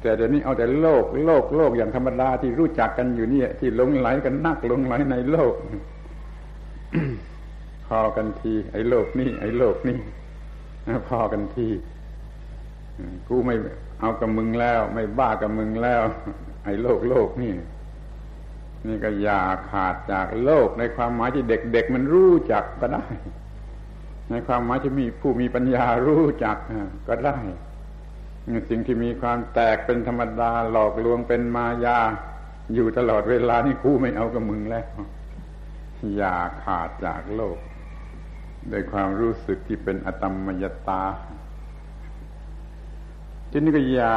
แต่เดี๋ยวนี้เอาแต่โลก โลกโลกอย่างธรรมดาที่รู้จักกันอยู่นี่ที่หลงไหลกันนักหลงไหลในโลกพอกันที ไอ้โลกนี่ไอ้โลกนี่พอกันทีกูไม่เอากับมึงแล้ว ไม่บ้ากับมึงแล้ว ไอ้โลกโลกนี่ นี่ก็อย่าขาดจากโลก ในความหมายที่เด็กๆมันรู้จักก็ได้ ในความหมายที่มีผู้มีปัญญารู้จักก็ได้ สิ่งที่มีความแตกเป็นธรรมดาหลอกลวงเป็นมายา อยู่ตลอดเวลานี่คู่ไม่เอากับมึงแล้ว อย่าขาดจากโลกโดยความรู้สึกที่เป็นอตมมยตาที่นี้ก็อย่า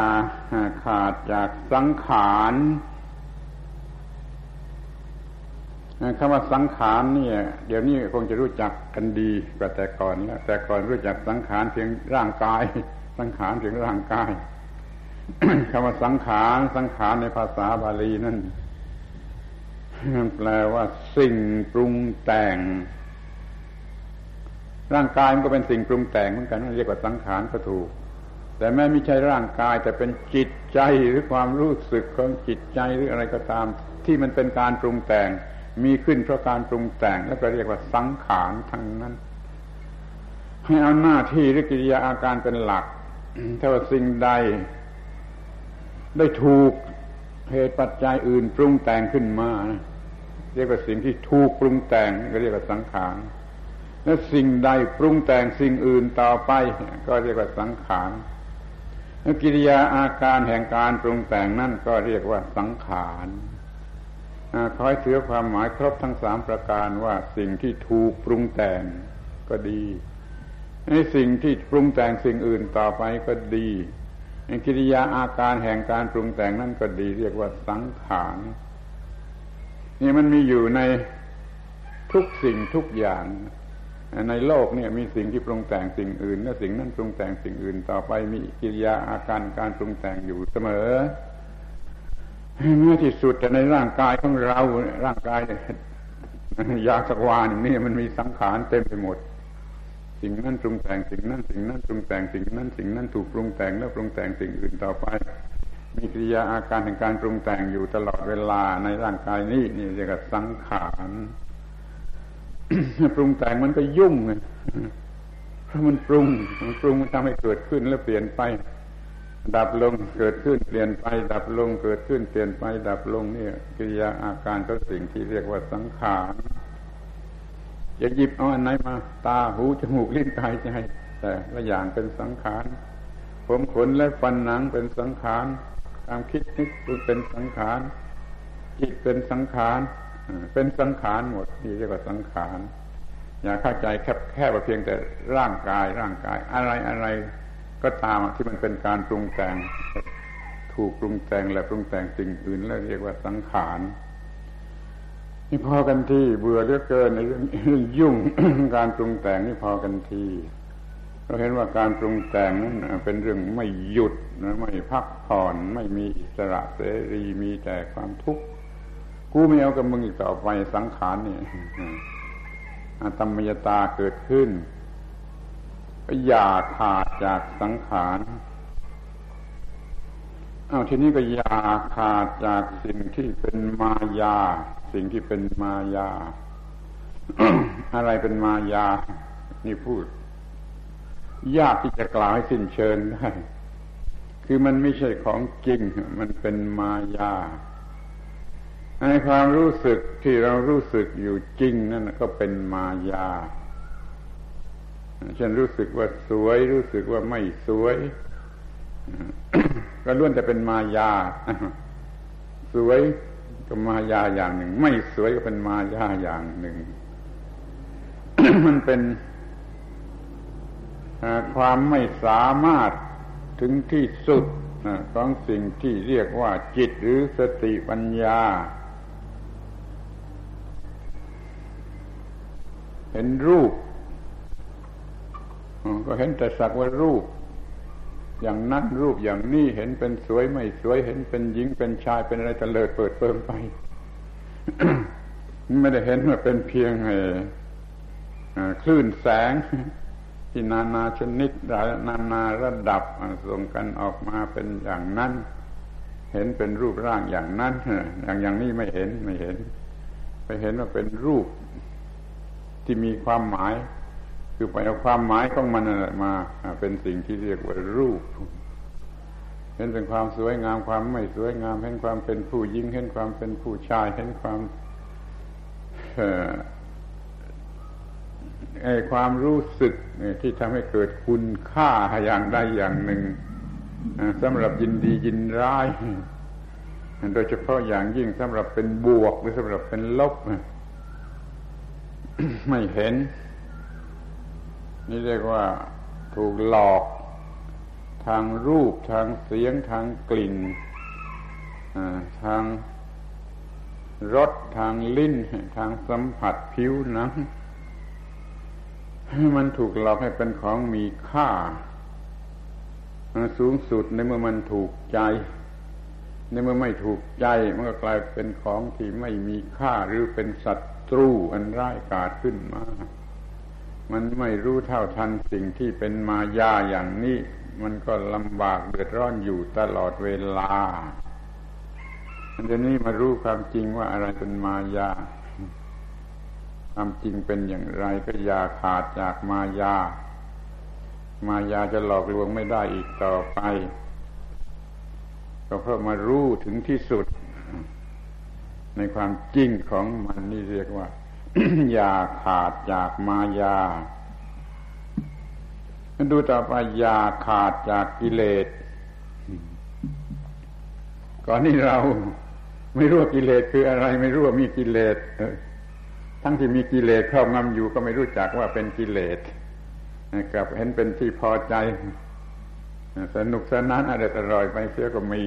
ขาดจากสังขาร คำว่าสังขารนี่เดี๋ยวนี้คงจะรู้จักกันดีกว่าแต่ก่อนแล้วแต่ก่อนรู้จักสังขารเพียงร่างกาย สังขารเพียงร่างกายคำว่าสังขารสังขารในภาษาบาลีนั่นแปลว่าสิ่งปรุงแต่ง ร่างกายมันก็เป็นสิ่งปรุงแต่งเหมือนกันเรียกว่าสังขารก็ถูก แต่แม้ไม่ใช่ร่างกายแต่เป็นจิตใจหรือความรู้สึกของจิตใจหรืออะไรก็ตาม ที่มันเป็นการปรุงแต่ง มีขึ้นเพราะการปรุงแต่งแล้วก็เรียกว่าสังขารทั้งนั้น ให้เอาหน้าที่หรือกิริยาอาการเป็นหลัก ถ้าว่าสิ่งใด ได้ถูกเหตุปัจจัยอื่นปรุงแต่งขึ้นมานะเรียกว่าสิ่งที่ถูกปรุงแต่งก็เรียกว่าสังขาร และสิ่งใดปรุงแต่งสิ่งอื่นต่อไป ก็เรียกว่าสังขารและกิริยาอาการแห่งการปรุงแต่งนั่นก็เรียกว่าสังขาร คอยเสือความหมายครบทั้งสามประการว่าสิ่งที่ถูกปรุงแต่งก็ดีในสิ่งที่ปรุงแต่งสิ่งอื่นต่อไปก็ดีในกิริยาอาการแห่งการปรุงแต่งนั่นก็ดี เรียกว่าสังขารนี่มันมีอยู่ในทุกสิ่งทุกอย่าง ในโลกเนี่ยมีสิ่งที่ปรุงแต่งสิ่งอื่น และสิ่งนั้นปรุงแต่งสิ่งอื่นต่อไปมีกิริยาอาการการปรุงแต่งอยู่เสมอ เมื่อที่สุดแต่ในร่างกายของเรา ร่างกายยาสักวานนี่มันมีสังขารเต็มไปหมด สิ่งนั้นปรุงแต่งสิ่งนั้นสิ่งนั้นปรุงแต่งสิ่งนั้นสิ่งนั้นถูกปรุงแต่งแล้วปรุงแต่งสิ่งอื่นต่อไป มีกิริยาอาการแห่งการปรุงแต่งอยู่ตลอดเวลาในร่างกายนี้นี่เรียกว่าสังขารปรุงแต่งมันก็ยุ่งไงเพราะมันปรุงมันปรุงมันทำให้เกิดขึ้นแล้วเปลี่ยนไป ดับลงเกิดขึ้นเปลี่ยนไป ดับลงเกิดขึ้นเปลี่ยนไป ดับลงเนี่ยกิริยาอาการก็สิ่งที่เรียกว่าสังขารอย่าหยิบเอาอันไหนมา ตาหูจมูกลิ้นกายใจแต่ละอย่างเป็นสังขาร ผมขนและฟันหนังเป็นสังขารความคิดนึกเป็นสังขารจิตเป็นสังขารเป็นสังขารหมดนี่เรียกว่าสังขารอย่าเข้าใจแค่แค่ว่าเพียงแต่ร่างกายร่างกาย อะไรอะไร ก็ตามที่มันเป็นการปรุงแต่งถูกปรุงแต่งและปรุงแต่งสิ่งอื่นแล้วเรียกว่าสังขารนี่พอกันที่เบื่อเลือกเกินในเรื่องยุ่งการปรุงแต่งนี่พอกันทีเราเห็นว่าการปรุงแต่งนั้นเป็นเรื่องไม่หยุดนะไม่พักผ่อนไม่มีอิสระเสรีมีแต่ความทุกข์กูไม่เอากับมึงอีกต่อไปสังขารนี่อาตมยตาเกิดขึ้นอย่าขาด จากสังขารเอาทีนี้ก็อย่าขาดจากสิ่งที่เป็นมายา สิ่งที่เป็นมายา อะไรเป็นมายา นี่พูด ยากที่จะกล่าวให้สิ้นเชิงได้ คือมันไม่ใช่ของจริง มันเป็นมายาในความรู้สึกที่เรารู้สึกอยู่จริงนั่นก็เป็นมายา เช่นรู้สึกว่าสวย รู้สึกว่าไม่สวย ก็ล้วนแต่เป็นมายา สวยก็มายาอย่างหนึ่ง ไม่สวยก็เป็นมายาอย่างหนึ่ง มันเป็นความไม่สามารถถึงที่สุดของสิ่งที่เรียกว่าจิตหรือสติปัญญา เห็นรูป ก็เห็นแต่สักว่ารูป อย่างนั้นรูปอย่างนี้เห็นเป็นสวยไม่สวยเห็นเป็นหญิงเป็นชายเป็นอะไรตะเลิดเปิดเปิมไป ไม่ได้เห็นว่าเป็นเพียงคลื่นแสง ที่นานาชนิดนานาระดับส่งกันออกมาเป็นอย่างนั้น เห็นเป็นรูปร่างอย่างนั้นอย่างอย่างนี้ไม่เห็นไม่เห็น ไปเห็นว่าเป็นรูปที่มีความหมาย คือไปเอาความหมายของมันมาเป็นสิ่งที่เรียกว่ารูป เห็นเป็นความสวยงามความไม่สวยงาม เห็นความเป็นผู้หญิง เห็นความเป็นผู้ชาย เห็นความไอ้ความรู้สึกที่ทำให้เกิดคุณค่าอย่างใดอย่างหนึ่งสำหรับยินดียินร้าย โดยเฉพาะอย่างยิ่งสำหรับเป็นบวกหรือสำหรับเป็นลบ ไม่เห็น นี่เรียกว่าถูกหลอกทางรูปทางเสียงทางกลิ่นทางรสทางลิ้น ทางสัมผัสผิวหนังมันถูกหลอกให้เป็นของมีค่า สูงสุดในเมื่อมันถูกใจ ในเมื่อไม่ถูกใจมันก็กลายเป็นของที่ไม่มีค่าหรือเป็นสัตว์ตรูอันร้ายกาจขึ้นมา มันไม่รู้เท่าทันสิ่งที่เป็นมายาอย่างนี้ มันก็ลำบากเดือดร้อนอยู่ตลอดเวลาอันนี้มารู้ความจริงว่าอะไรเป็นมายา ความจริงเป็นอย่างไรก็อย่าขาดจากมายา มายาจะหลอกลวงไม่ได้อีกต่อไป ก็เพราะมารู้ถึงที่สุด ในความจริงของมันนี่เรียกว่า อย่าขาดจากมายา ดูต่อไปอย่าขาดจากกิเลส ก่อนนี้เราไม่รู้กิเลสคืออะไร ไม่รู้ว่ามีกิเลสทั้งที่มีกิเลสครอบงำอยู่ก็ไม่รู้จักว่าเป็นกิเลสกับเห็นเป็นที่พอใจ สนุกสนานอร่อยไปเสียก็มี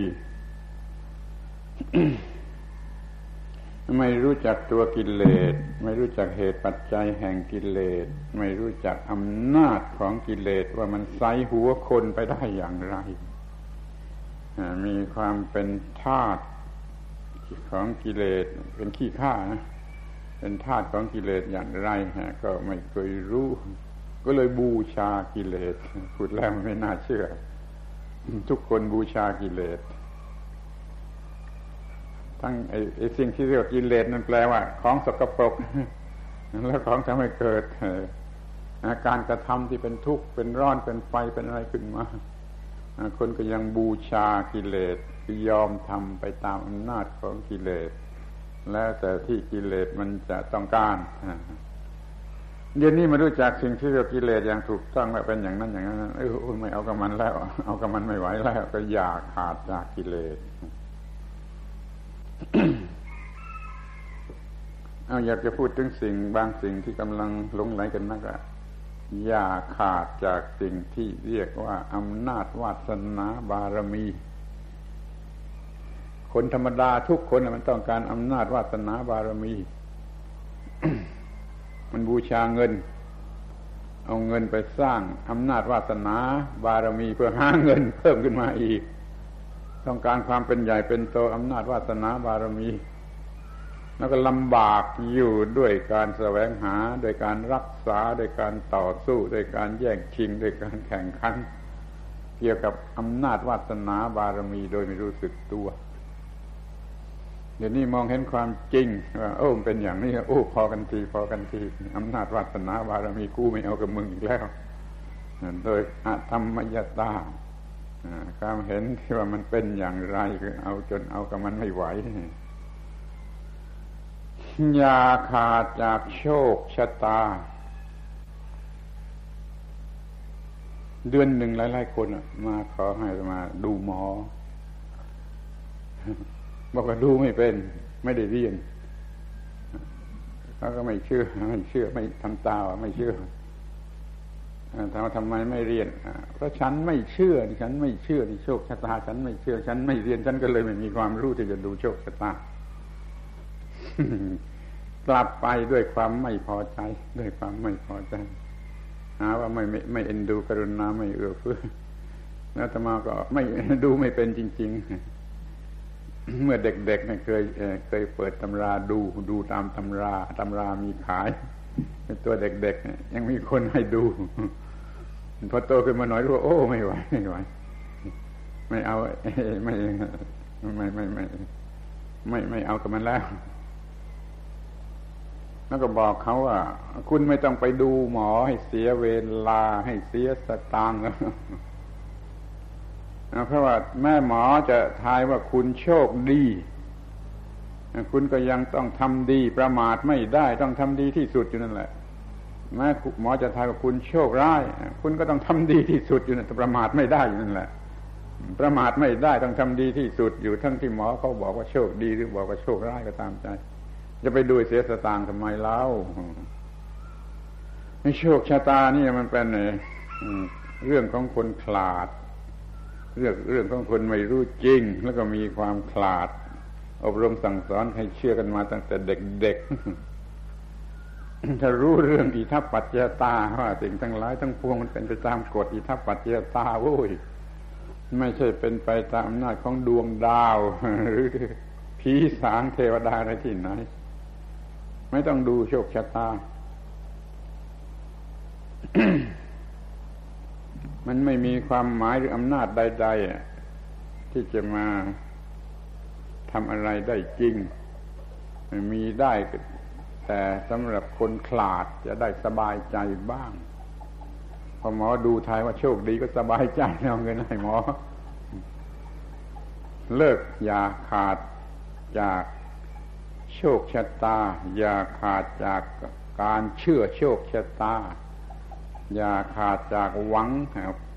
ไม่รู้จักตัวกิเลส ไม่รู้จักเหตุปัจจัยแห่งกิเลส ไม่รู้จักอำนาจของกิเลสว่ามันไซหัวคนไปได้อย่างไร มีความเป็นธาตุของกิเลสเป็นขี้ข้านะเป็นธาตุของกิเลสอย่างไรก็ไม่เคยรู้ ก็เลยบูชากิเลสพูดแล้วไม่น่าเชื่อ ทุกคนบูชากิเลส ทั้งไอ้สิ่งที่เรียกกิเลสนั่นแปลว่า ของสกปรกแล้วของทำให้เกิดอาการกระทำที่เป็นทุกข์เป็นร้อนเป็นไฟเป็นอะไรขึ้นมาคนก็ยังบูชากิเลสคือยอมทำไปตามอำนาจของกิเลส แล้วแต่ที่กิเลสมันจะต้องการเดี๋ยวนี้มารู้จักสิ่งที่เรียกกิเลสอย่างถูกต้องแล้วเป็นอย่างนั้นอย่างนั้นเออไม่เอากับมันแล้ว เอากับมันไม่ไหวแล้วก็อยากขาดจากกิเลส เอาอยากจะพูดถึงสิ่งบางสิ่งที่กำลังหลงไหลกันนักอะอย่าขาดจากสิ่งที่เรียกว่าอำนาจวาสนาบารมี คนธรรมดาทุกคนมันต้องการอำนาจวาสนาบารมี มันบูชาเงิน เอาเงินไปสร้างอำนาจวาสนาบารมีเพื่อหาเงินเพิ่มขึ้นมาอีก ต้องการความเป็นใหญ่เป็นโตอำนาจวาสนาบารมี แล้วก็ลำบากอยู่ด้วยการแสวงหาโดยการรักษาโดยการต่อสู้โดยการแย่งชิงโดยการแข่งขัน เกี่ยวกับอำนาจวาสนาบารมีโดยไม่รู้สึกตัวเดี๋ยวนี้มองเห็นความจริงว่าโอ้เป็นอย่างนี้โอ้พอกันทีพอกันทีอำนาจวาสนาบารมีกู้ไม่เอากับมึงอีกแล้ว โดยอาธรรมยตา ความเห็นที่ว่ามันเป็นอย่างไรคือเอาจนเอากับมันไม่ไหวอย่าขาดจากโชคชะตา เดือนหนึ่งหลาย ๆ คนมาขอให้มาดูหมอ บอกว่าดูไม่เป็น ไม่ได้เรียนเขาก็ไม่เชื่อ ไม่เชื่อ ไม่ทำตาไม่เชื่อ ถามว่าทำไมไม่เรียนเพราะฉันไม่เชื่อฉันไม่เชื่อในโชคชะตา ฉันไม่เชื่อ ฉันไม่เรียนฉันก็เลยไม่มีความรู้ที่จะดูโชคชะตากลับไปด้วยความไม่พอใจ ด้วยความไม่พอใจหาว่าไม่ไม่ไม่เอ็นดูกรุณาไม่เอื้อเฟื้อแล้วธรรมาก็ไม่ดูไม่เป็นจริง ๆ เมื่อเด็กๆเนี่ยเคยเคยเปิดตำราดูดูตามตำราตำรามีขาย ตัวเด็กๆยังมีคนให้ดูพอโตขึ้นมาหน่อยรู้ว่าโอ้ไม่ไหวไม่ไหวไม่เอาไม่ไม่ไม่ไม่ไม่ไม่เอากับมันแล้ว แล้วก็บอกเขาว่า คุณไม่ต้องไปดูหมอให้เสียเวลาให้เสียสตางค์แล้วเพราะว่าแม่หมอจะทายว่าคุณโชคดี คุณก็ยังต้องทำดีประมาทไม่ได้ต้องทำดีที่สุดอยู่นั่นแหละแม้หมอจะทายว่าคุณโชคร้าย คุณก็ต้องทำดีที่สุดอยู่นั่นประมาทไม่ได้อยู่นั่นแหละ ประมาทไม่ได้ต้องทำดีที่สุดอยู่ทั้งที่หมอเขาบอกว่าโชคดีหรือบอกว่าโชคร้ายก็ตามใจ จะไปดูเสียสตางค์ทำไมเล่าโชคชะตานี่มันเป็นเรื่องของคนขลาด เรื่องเรื่องของคนไม่รู้จริง แล้วก็มีความขลาด อบรมสั่งสอนให้เชื่อกันมาตั้งแต่เด็กๆ ถ้ารู้เรื่องอิทัปปัจเจตาว่าสิ่งทั้งหลายทั้งปวงมันเป็นไปตามกฎอิทัปปัจเจตาโว้ยไม่ใช่เป็นไปตามอำนาจของดวงดาวหรือผีสางเทวดาอะไรที่ไหน ไม่ต้องดูโชคชะตา มันไม่มีความหมายหรืออำนาจใด ๆ ที่จะมา ทำอะไรได้จริง มีได้แต่สำหรับคนขลาดจะได้สบายใจบ้าง พอหมอดูทายว่าโชคดีก็สบายใจเอาเงินให้หมอ เลิกอย่าขาดจากโชคชะตา อย่าขาดจากการเชื่อโชคชะตา อย่าขาดจากหวัง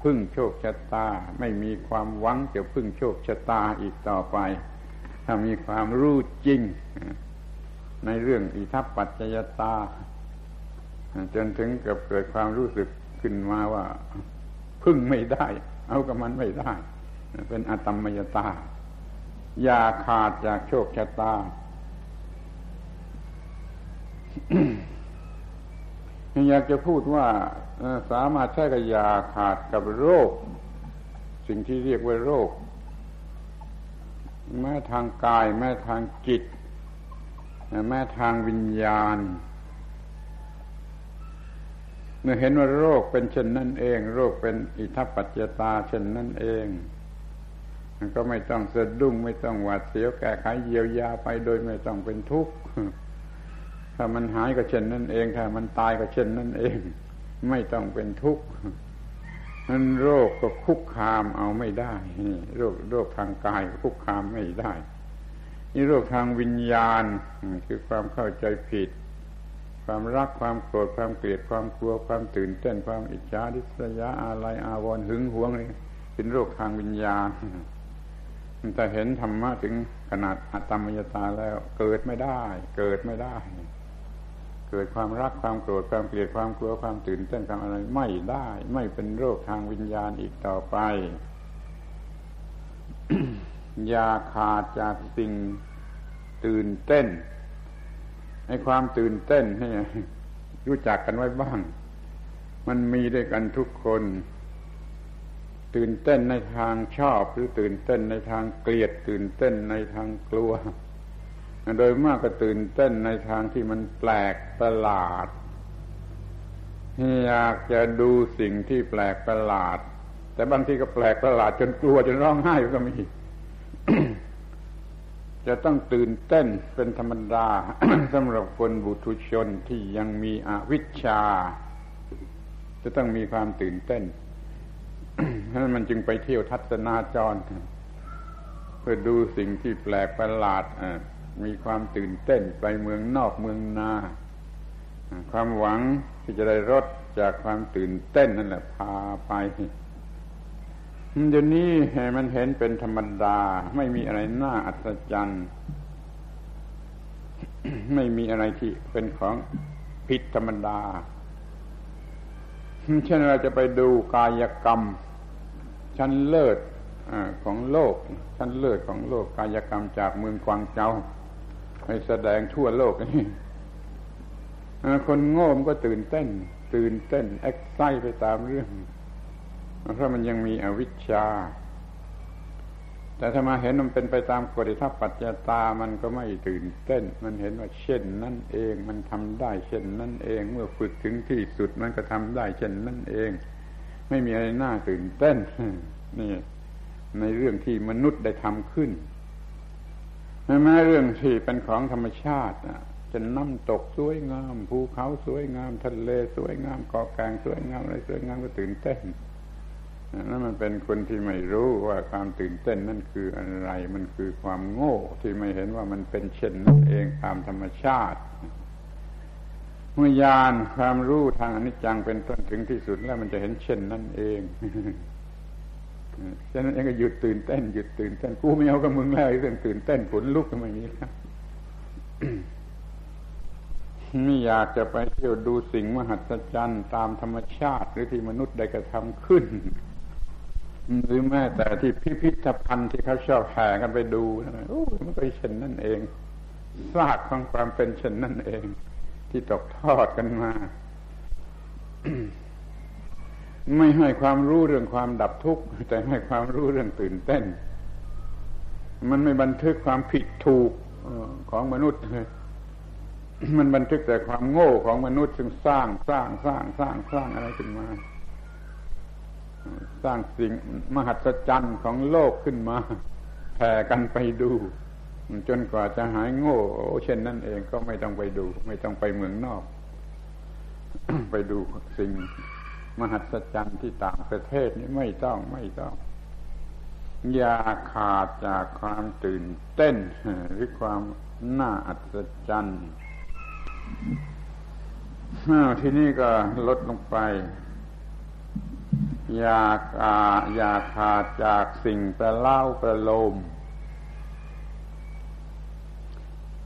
พึ่งโชคชะตา ไม่มีความหวังจะพึ่งโชคชะตาอีกต่อไป ถ้ามีความรู้จริง ในเรื่องอิทัปปัจจยตา จนถึงกับเกิดความรู้สึกขึ้นมาว่า พึ่งไม่ได้ เอากับมันไม่ได้ เป็นอตมมยตา อย่าขาดจากโชคชะตาอยากจะพูดว่าสามารถใช้กับยาขาดกับโรค สิ่งที่เรียกว่าโรค แม้ทางกาย แม้ทางจิต แม้ทางวิญญาณ เมื่อเห็นว่าโรคเป็นเช่นนั่นเอง โรคเป็นอิทัปปัจจตาเช่นนั่นเองมันก็ไม่ต้องสะดุ้งไม่ต้องหวาดเสียวแก้ไขเยียวยาไปโดยไม่ต้องเป็นทุกข์ถ้ามันหายก็เช่นนั่นเอง ถ้ามันตายก็เช่นนั่นเอง ไม่ต้องเป็นทุกข์ นั้นโรคก็คุกคามเอาไม่ได้โรคโรคทางกายคุกคามไม่ได้ นี่โรคทางวิญญาณคือความเข้าใจผิด ความรักความโกรธความเกลียดความกลัวความตื่นเต้นความอิจฉาดิษยาอะไรอาวรณ์หึงหวงนี่เป็นโรคทางวิญญาณแต่เห็นธรรมะถึงขนาดอัตมยตาแล้ว เกิดไม่ได้ เกิดไม่ได้ เกิดความรักความโกรธความเกลียดความกลัวความตื่นเต้นความอะไรไม่ได้ ไม่เป็นโรคทางวิญญาณอีกต่อไป อย่าขาดจากสิ่งตื่นเต้นให้ความตื่นเต้นให้รู้จักกันไว้บ้าง มันมีด้วยกันทุกคน ตื่นเต้นในทางชอบ หรือตื่นเต้นในทางเกลียด ตื่นเต้นในทางกลัว โดยมากก็ตื่นเต้นในทางที่มันแปลกประหลาด อยากจะดูสิ่งที่แปลกประหลาด แต่บางทีก็แปลกประหลาดจนกลัวจนร้องไห้ก็มีจะต้องตื่นเต้นเป็นธรรมดาสำหรับคนบุตุชนที่ยังมีอวิชชา จะต้องมีความตื่นเต้นนั้นมันจึงไปเที่ยวทัศนาจรเพื่อดูสิ่งที่แปลกประหลาดอ่ มีความตื่นเต้นไปเมืองนอกเมืองนา ความหวังที่จะได้รถจากความตื่นเต้นนั่นแหละพาไปเดี๋ยวนี้มันเห็นเป็นธรรมดา ไม่มีอะไรน่าอัศจรรย์ไม่มีอะไรที่เป็นของผิดธรรมดา เช่นเราจะไปดูกายกรรม ชั้นเลิศของโลก ชั้นเลิศของโลกกายกรรมจากเมืองกวางเจา แสดงทั่วโลกนี่คนโง่มก็ตื่นเต้น ตื่นเต้นเอ็กไซไปตามเรื่อง เพราะมันยังมีอวิชชา แต่ถ้ามาเห็นมันเป็นไปตามกฎทัพปัจจตามันก็ไม่ตื่นเต้น มันเห็นว่าเช่นนั่นเอง มันทำได้เช่นนั่นเอง เมื่อฝึกถึงที่สุดมันก็ทำได้ เช่นนั่นเอง ไม่มีอะไรน่าตื่นเต้น นี่ ในเรื่องที่มนุษย์ได้ทำขึ้น แม้เรื่องที่เป็นของธรรมชาติจะน้ำตกสวยงามภูเขาสวยงามทะเลสวยงามเกาะกลางสวยงามอะไรสวยงามก็ตื่นเต้นนั่นมันเป็นคนที่ไม่รู้ว่าความตื่นเต้นนั่นคืออะไร มันคือความโง่ที่ไม่เห็นว่ามันเป็นเช่นนั้นเองตามธรรมชาติเมื่อยานความรู้ทางอนิจจังเป็นต้นถึงที่สุดแล้วมันจะเห็นเช่นนั้นเอง ฉะนั้นเองก็หยุดตื่นเต้นหยุดตื่นเต้นกูไม่เอากับมึงแล้วเรื่องตื่นเต้นผลลุกก็ไม่มีแล้วไม่อยากจะไปเที่ยวดูสิ่งมหัศจรรย์ตามธรรมชาติ หรือที่มนุษย์ได้กระทำขึ้น หรือแม้แต่ที่พิพิธภัณฑ์ที่เขาชอบแห่กันไปดูนะโอ้มันก็เช่นนั่นเองซากของความเป็นเช่นนั่นเอง ที่ตกทอดกันมา ไม่ให้ความรู้เรื่องความดับทุกข์แต่ให้ความรู้เรื่องตื่นเต้น มันไม่บันทึกความผิดถูกของมนุษย์มันบันทึกแต่ความโง่ของมนุษย์ซึ่งสร้างสร้างสร้างสร้างสร้างอะไรขึ้นมา สร้างสิ่งมหัศจรรย์ของโลกขึ้นมาแผ่กันไปดู จนกว่าจะหายโง่ เช่นนั้นเองก็ไม่ต้องไปดู ไม่ต้องไปเมืองนอก ไปดูสิ่ง มหัศจรรย์ที่ต่างประเทศนี้ไม่ต้องไม่ต้อง อย่าขาดจากความตื่นเต้นหรือความน่าอัศจรรย์ที่นี้ก็ลดลงไป อย่าอย่าขาดจากสิ่งประเล่าประโลม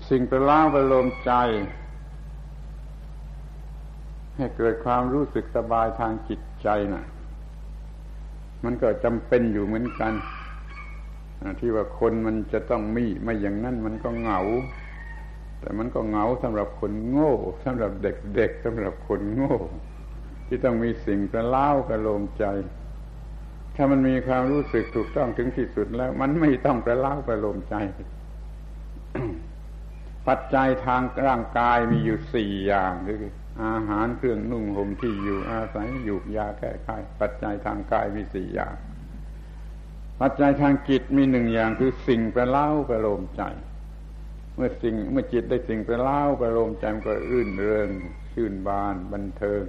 สิ่งประเล่าประโลมใจ ให้เกิดความรู้สึกสบายทางจิตใจนะ่ะ มันก็จำเป็นอยู่เหมือนกันที่ว่าคนมันจะต้องมีไม่อย่างนั้นมันก็เหงา แต่มันก็เหงาสำหรับคนโง่สำหรับเด็กๆสำหรับคนโง่ ที่ต้องมีสิ่งกระเล้ากระโลมใจ ถ้ามันมีความรู้สึกถูกต้องถึงที่สุดแล้ว มันไม่ต้องกระเล้ากระโลมใจ ปัจจัยทางร่างกายมีอยู่สี่อย่างคือ อาหารเครื่องนุ่งห่มที่อยู่อาศัยอยู่ยาแก้ไขปัจจัยทางกายมีสี่อย่าง ปัจจัยทางจิตมีหนึ่งอย่างคือสิ่งประเล่าประโลมใจ เมื่อสิ่งเมื่อจิตได้สิ่งประเล่าประโลมใจมันก็รื่นเริงชื่นบานบันเทิง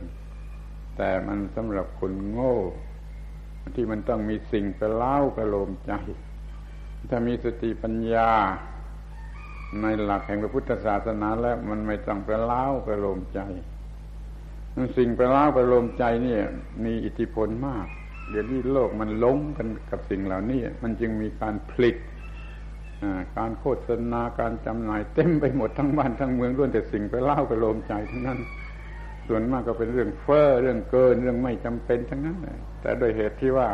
แต่มันสำหรับคนโง่ ที่มันต้องมีสิ่งประเล่าประโลมใจ ถ้ามีสติปัญญาในหลักแห่งพระพุทธศาสนาแล้วมันไม่ต้องประเล่าประโลมใจ สิ่งปล้าประโลมใจนี่มีอิทธิพลมาก เดี๋ยวนี้โลกมันล้มกันกับสิ่งเหล่านี้ มันจึงมีการผลิตการโฆษณาการจำหน่ายเต็มไปหมดทั้งบ้านทั้งเมืองล้วนแต่สิ่งไปเล่าไปโลมใจทั้งนั้น ส่วนมากก็เป็นเรื่องเฟ้อเรื่องเกินเรื่องไม่จำเป็นทั้งนั้นแต่โดยเหตุที่ว่า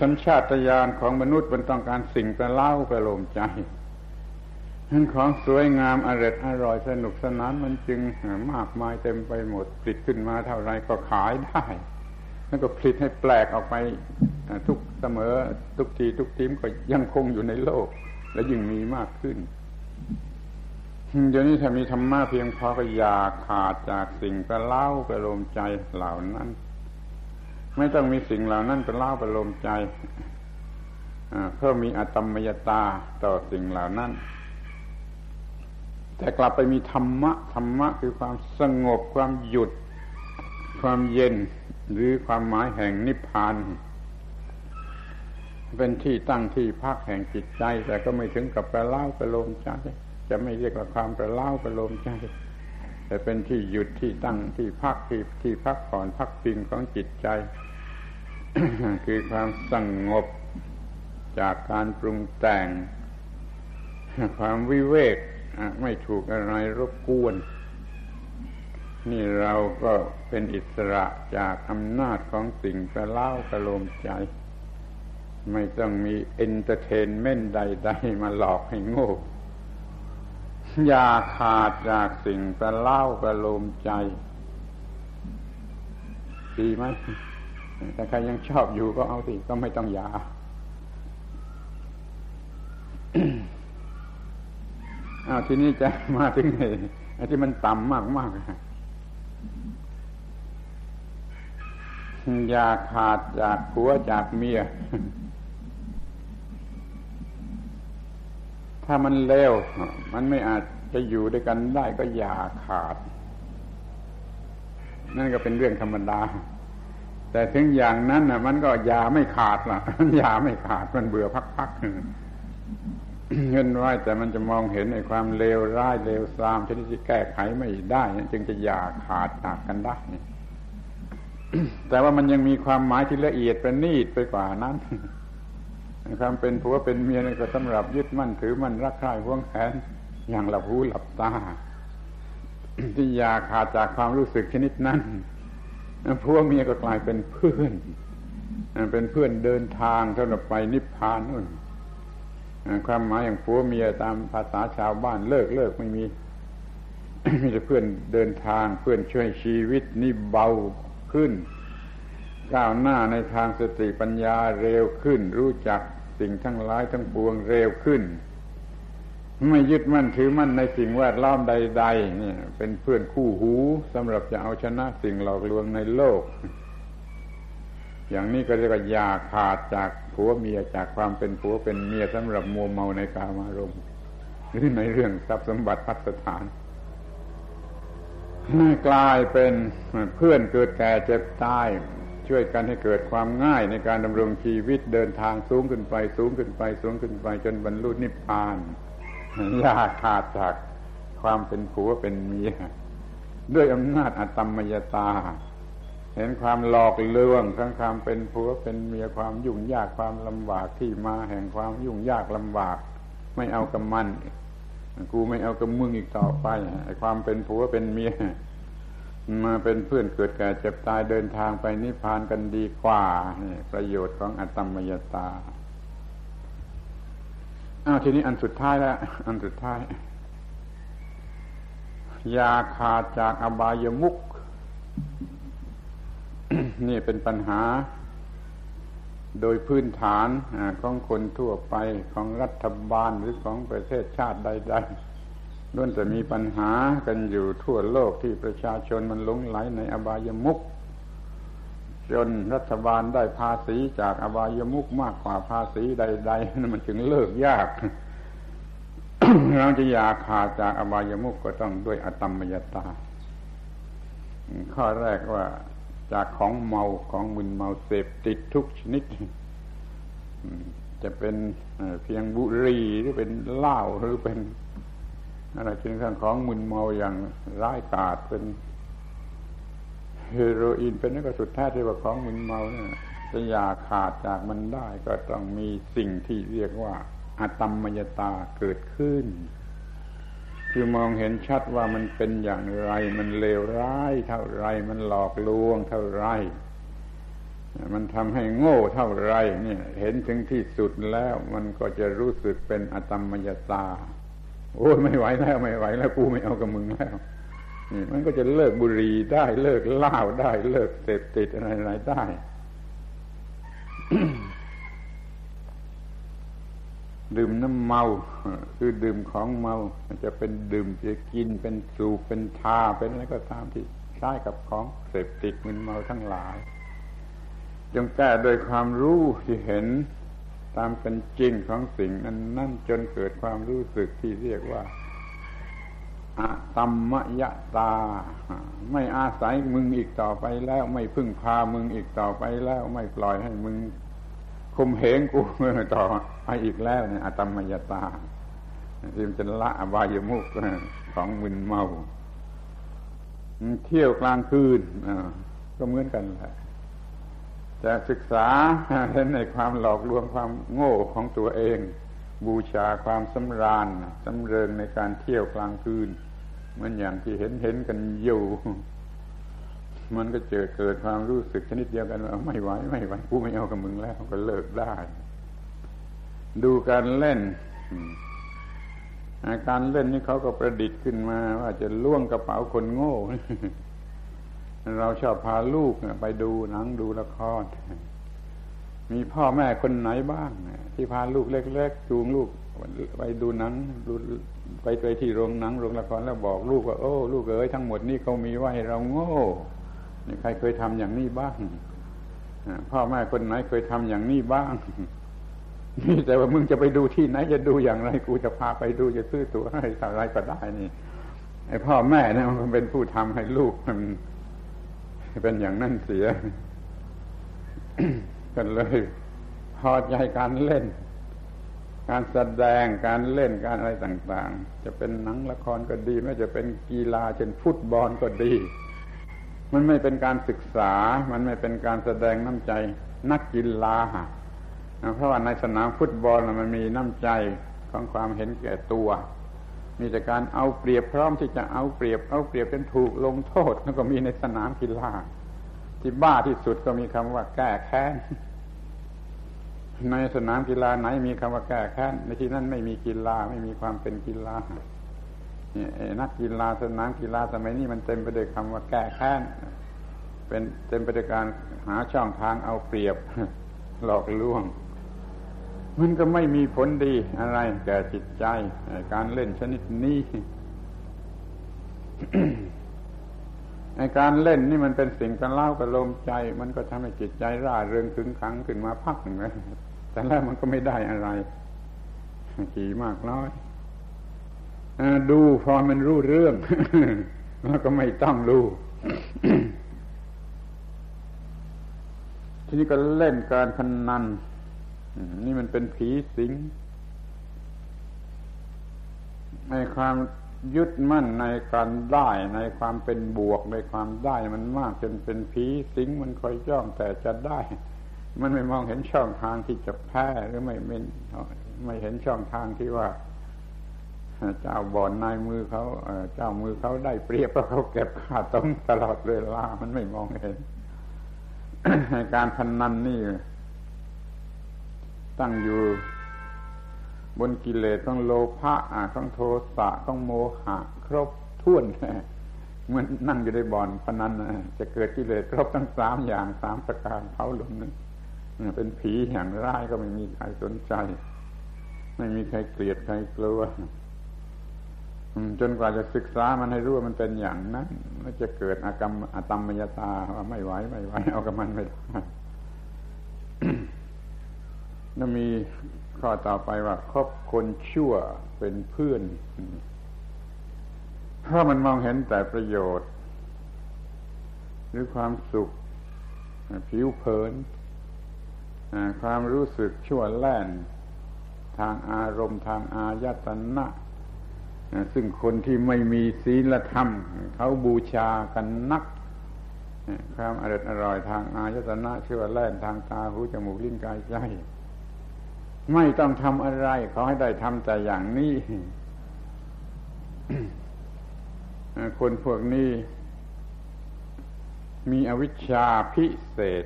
สัญชาตญาณของมนุษย์มันต้องการสิ่งไปเล่าไปโลมใจ นั้นของสวยงามอร่อยอร่อยสนุกสนานมันจึงมากมายเต็มไปหมดผลิตขึ้นมาเท่าไรก็ขายได้แล้วก็ผลิตให้แปลกออกไปทุกเสมอทุกทีทุกทีมก็ยังคงอยู่ในโลก และยิ่งมีมากขึ้นเดี๋ยวนี้ถ้ามีธรรมะเพียงพอก็อยาขาดจากสิ่งกระเล่ากระโลมใจเหล่านั้น ไม่ต้องมีสิ่งเหล่านั้นป็นเล่ากระโลมใจเพื่อมีอัตมยตาต่อสิ่งเหล่านั้น แต่กลับไปมีธรรมะธรรมะคือความสงบความหยุด ความเย็น หรือความหมายแห่งนิพพานเป็นที่ตั้งที่พักแห่งจิตใจ แต่ก็ไม่ถึงกับประเล่าประโลมใจ จะไม่เรียกว่าความประเล่าประโลมใจ แต่เป็นที่หยุดที่ตั้งที่พักที่ที่พักผ่อนพักพิงของจิตใจ คือความสงบจากการปรุงแต่ง ความวิเวก ไม่ถูกอะไรรบกวน นี่เราก็เป็นอิสระจากอำนาจของสิ่งกระเล่ากระโลมใจ ไม่ต้องมี entertainment ใด ๆ มาหลอกให้โง่หย่าขาดจากสิ่งประเล้าประโลมใจดีไหมแต่ใครยังชอบอยู่ก็เอาสิก็ไม่ต้องหย่า อ้าวทีนี้จะมาถึงไอ้ที่มันต่ำมากมากอย่าขาดจากผัวจากเมีย ถ้ามันเลวมันไม่อาจจะอยู่ด้วยกันได้ก็อย่าขาด นั่นก็เป็นเรื่องธรรมดา แต่ถึงอย่างนั้นน่ะมันก็อยาไม่ขาดล่ะอยาไม่ขาดมันเบื่อพักๆ เงินไว้แต่มันจะมองเห็นในความเลวร้ายเลวทรามชนิดที่แก้ไขไม่ได้จึงจะอย่าขาดจากกันได้แต่ว่ามันยังมีความหมายที่ละเอียดประณีตไปกว่านั้นความเป็นผัวเป็นเมียนี่ก็สำหรับยึดมั่นถือมั่นรักใคร่หวงแหนอย่างหลับหูหลับตา ที่อย่าขาดจากความรู้สึกชนิดนั้นผัวเมียก็กลายเป็นเพื่อนเป็นเพื่อนเดินทางสำหรับไปนิพพานนู่น ความหมายอย่างผัวเมียตามภาษาชาวบ้านเลิกเลิกไม่มีมีแต่เพื่อนเดินทางเพื่อนช่วยชีวิตนี่เบาขึ้น ก้าวหน้าในทางสติปัญญาเร็วขึ้น รู้จักสิ่งทั้งหลายทั้งปวงเร็วขึ้น ไม่ยึดมั่นถือมั่นในสิ่งแวดล้อมใดๆเนี่ยเป็นเพื่อนคู่หูสำหรับจะเอาชนะสิ่งหลอกลวงในโลก อย่างนี้ก็เรียกว่าอย่าขาดจากผัวเมียจากความเป็นผัวเป็นเมียสำหรับมัวเมาในกามารมณ์หรือในเรื่องทรัพย์สมบัติพัฒฐานกลายเป็นเพื่อนเกิดแก่เจ็บตาย ช่วยกันให้เกิดความง่ายในการดำรงชีวิตเดินทางสูงขึ้นไป สูงขึ้นไป สูงขึ้นไปจนบรรลุนิพพานอย่าขาดจากความเป็นผัวเป็นเมีย ด้วยอำนาจอตมมยตา เห็นความหลอกลวงทั้งความเป็นผัวเป็นเมียความยุ่งยากความลำบากที่มาแห่งความยุ่งยากลำบาก ไม่เอากับมัน กูไม่เอากับมึงอีกต่อไปไอ้ความเป็นผัวเป็นเมียมาเป็นเพื่อนเกิดแก่เจ็บตายเดินทางไปนิพพานกันดีกว่าประโยชน์ของอัตมยตาอ้าวทีนี้อันสุดท้ายแล้ว อันสุดท้าย ยาขาดจากอบายมุก นี่เป็นปัญหา โดยพื้นฐานของคนทั่วไปของรัฐบาลหรือของประเทศชาติใด ๆล้วนแต่มีปัญหากันอยู่ทั่วโลกที่ประชาชนมันหลงไหลในอบายมุกจนรัฐบาลได้ภาษีจากอบายมุกมากกว่าภาษีใดๆนั่นมันถึงเลิกยาก เราจะอยากขาดจากอบายมุกก็ต้องด้วยอตมมยตา ข้อแรกว่า จากของเมาของมึนเมาเสพติดทุกชนิด จะเป็นเพียงบุหรี่หรือเป็นเหล้าหรือเป็นอะไรเป็นเรื่องของมึนเมาอย่างร้ายกาจเป็นเฮโรอีนเป็นนั่นก็สุดแท้ที่ว่าของมึนเมาเนี่ยจะอยากขาดจากมันได้ก็ต้องมีสิ่งที่เรียกว่าอะตมมยตาเกิดขึ้น คือมองเห็นชัดว่ามันเป็นอย่างไร มันเลวร้าย เท่าไร มันหลอกลวง เท่าไร มันทำให้โง่เท่าไรเนี่ยเห็นถึงที่สุดแล้วมันก็จะรู้สึกเป็นอตมมยตา โอ้ยไม่ไหวแล้วไม่ไหวแล้วกูไม่เอากับมึงแล้วนี่มันก็จะเลิกบุหรี่ได้เลิกเหล้าได้เลิกเสพติดอะไรๆได้ ดื่มน้ำเมา คือดื่มของเมาจะเป็นดื่มจะกินเป็นสูบเป็นทาเป็นอะไรก็ตามที่ใช้กับของเสพติดมึนเมาทั้งหลาย จงแก้โดยความรู้ที่เห็นตามเป็นจริงของสิ่งนั้นนั่นจนเกิดความรู้สึกที่เรียกว่าอะตัมมยตา ไม่อาศัยมึงอีกต่อไปแล้ว ไม่พึ่งพามึงอีกต่อไปแล้ว ไม่ปล่อยให้มึงคุมเหงกูต่อ อีกแล้วเนี่ยอะตัมมยตาที่มันจะละอบายมุกของมึนเมา เที่ยวกลางคืนก็เหมือนกันแหละจะศึกษาเห็นในความหลอกลวงความโง่ของตัวเอง บูชาความสำราญสำเริงในการเที่ยวกลางคืนเหมือนอย่างที่เห็นเห็นกันอยู่มันก็เจอเกิดความรู้สึกชนิดเดียวกันว่าไม่ไหวไม่ไหวกูไม่เอากับมึงแล้วก็เลิกได้ ดูการเล่นการเล่นนี่เขาก็ประดิษฐ์ขึ้นมา ว่าจะล่วงกระเป๋าคนโง่ เราชอบพาลูกไปดูหนังดูละคร มีพ่อแม่คนไหนบ้าง ที่พาลูกเล็ก ๆ จูงลูกไปดูหนังดูไปไปที่โรงหนังโรงละครแล้วบอกลูกว่า โอ้ลูกเอ๋ยทั้งหมดนี่เขามีไว้เราโง่นี่ใครเคยทำอย่างนี้บ้างพ่อแม่คนไหนเคยทำอย่างนี้บ้าง นี่แต่ว่ามึงจะไปดูที่ไหนจะดูอย่างไร กูจะพาไปดูจะซื้อตั๋วให้อะไรก็ได้นี่ไอ้พ่อแม่เนี่ยมันเป็นผู้ทำให้ลูกมันเป็นอย่างนั่นเสีย กันเลยพอใจการเล่น การแสดงการเล่นการอะไรต่าง ๆ จะเป็นหนังละครก็ดี ไม่จะเป็นกีฬาเช่นฟุตบอลก็ดี มันไม่เป็นการศึกษา มันไม่เป็นการแสดงน้ำใจ นักกีฬา เพราะว่าในสนามฟุตบอลมันมีน้ำใจของความเห็นแก่ตัว มีแต่การเอาเปรียบพร้อมที่จะเอาเปรียบ เอาเปรียบเป็นถูกลงโทษแล้วก็มีในสนามกีฬาที่บ้าที่สุดก็มีคำว่าแก้แค้นในสนามกีฬาไหนมีคำว่าแก้แค้นในที่นั้นไม่มีกีฬาไม่มีความเป็นกีฬาเนี่ยนักกีฬาสนามกีฬาสมัยนี้มันเต็มไปด้วยคำว่าแก้แค้นเป็นเต็มไปด้วยการหาช่องทางเอาเปรียบหลอกลวง มันก็ไม่มีผลดีอะไรแก่จิตใจ การเล่นชนิดนี้ในการเล่นนี่มันเป็นสิ่งกันเล่ากระลมใจ มันก็ทำให้จิตใจร่าเริงถึงขังขึ้นมาพักหนึ่งเลยแต่แล้วมันก็ไม่ได้อะไรขี่มากน้อยดูพอมันรู้เรื่องแล้วก็ไม่ต้องรู้ทีนี้ก็เล่นการพนนัน นี่มันเป็นผีสิงในความยึดมั่นในการได้ในความเป็นบวกในความได้มันมากจนเป็นผีสิงมันคอยจ้องแต่จะได้ มันไม่มองเห็นช่องทางที่จะแพ้หรือไม่ไม่ไม่เห็นช่องทางที่ว่า เจ้าบ่อนนายมือเขาเจ้ามือเขาได้เปรียบเพราะเขาเก็บค่าต้องตลอดเวลามันไม่มองเห็นการพนนันนี่ ตั้งอยู่บนกิเลสต้องโลภะต้องโทสะต้องโมหะ ครบท่วนเมันนั่งอยู่ในบ่อนพนันจะเกิดกิเลสครบทั้งสามอย่างสามประการเผาหลุมนึงเป็นผีอย่างร้ายก็ไม่มีใครสนใจ ไม่มีใครเกลียดใครกลัวจนกว่าจะศึกษามันให้รู้ว่ามันเป็นอย่างนั้นแล้วจะเกิดอากรรมอตมมยตาว่าไม่ไหวไม่ไหวเอากับมันไม่ได้ แล้วมีข้อต่อไปว่าคบคนชั่วเป็นเพื่อนเพรามันมองเห็นแต่ประโยชน์ หรือความสุข ผิวเผิน ความรู้สึกชั่วแล่น ทางอารมณ์ทางอายตนะซึ่งคนที่ไม่มีศีลธรรม เขาบูชากันนักความอร่อยอร่อยทางอายตนะชั่วแล่นทางตาหูจมูกลิ้นกายใจ ไม่ต้องทำอะไรเขาให้ได้ทำแต่อย่างนี้คนพวกนี้ มีอวิชชาพิเศษ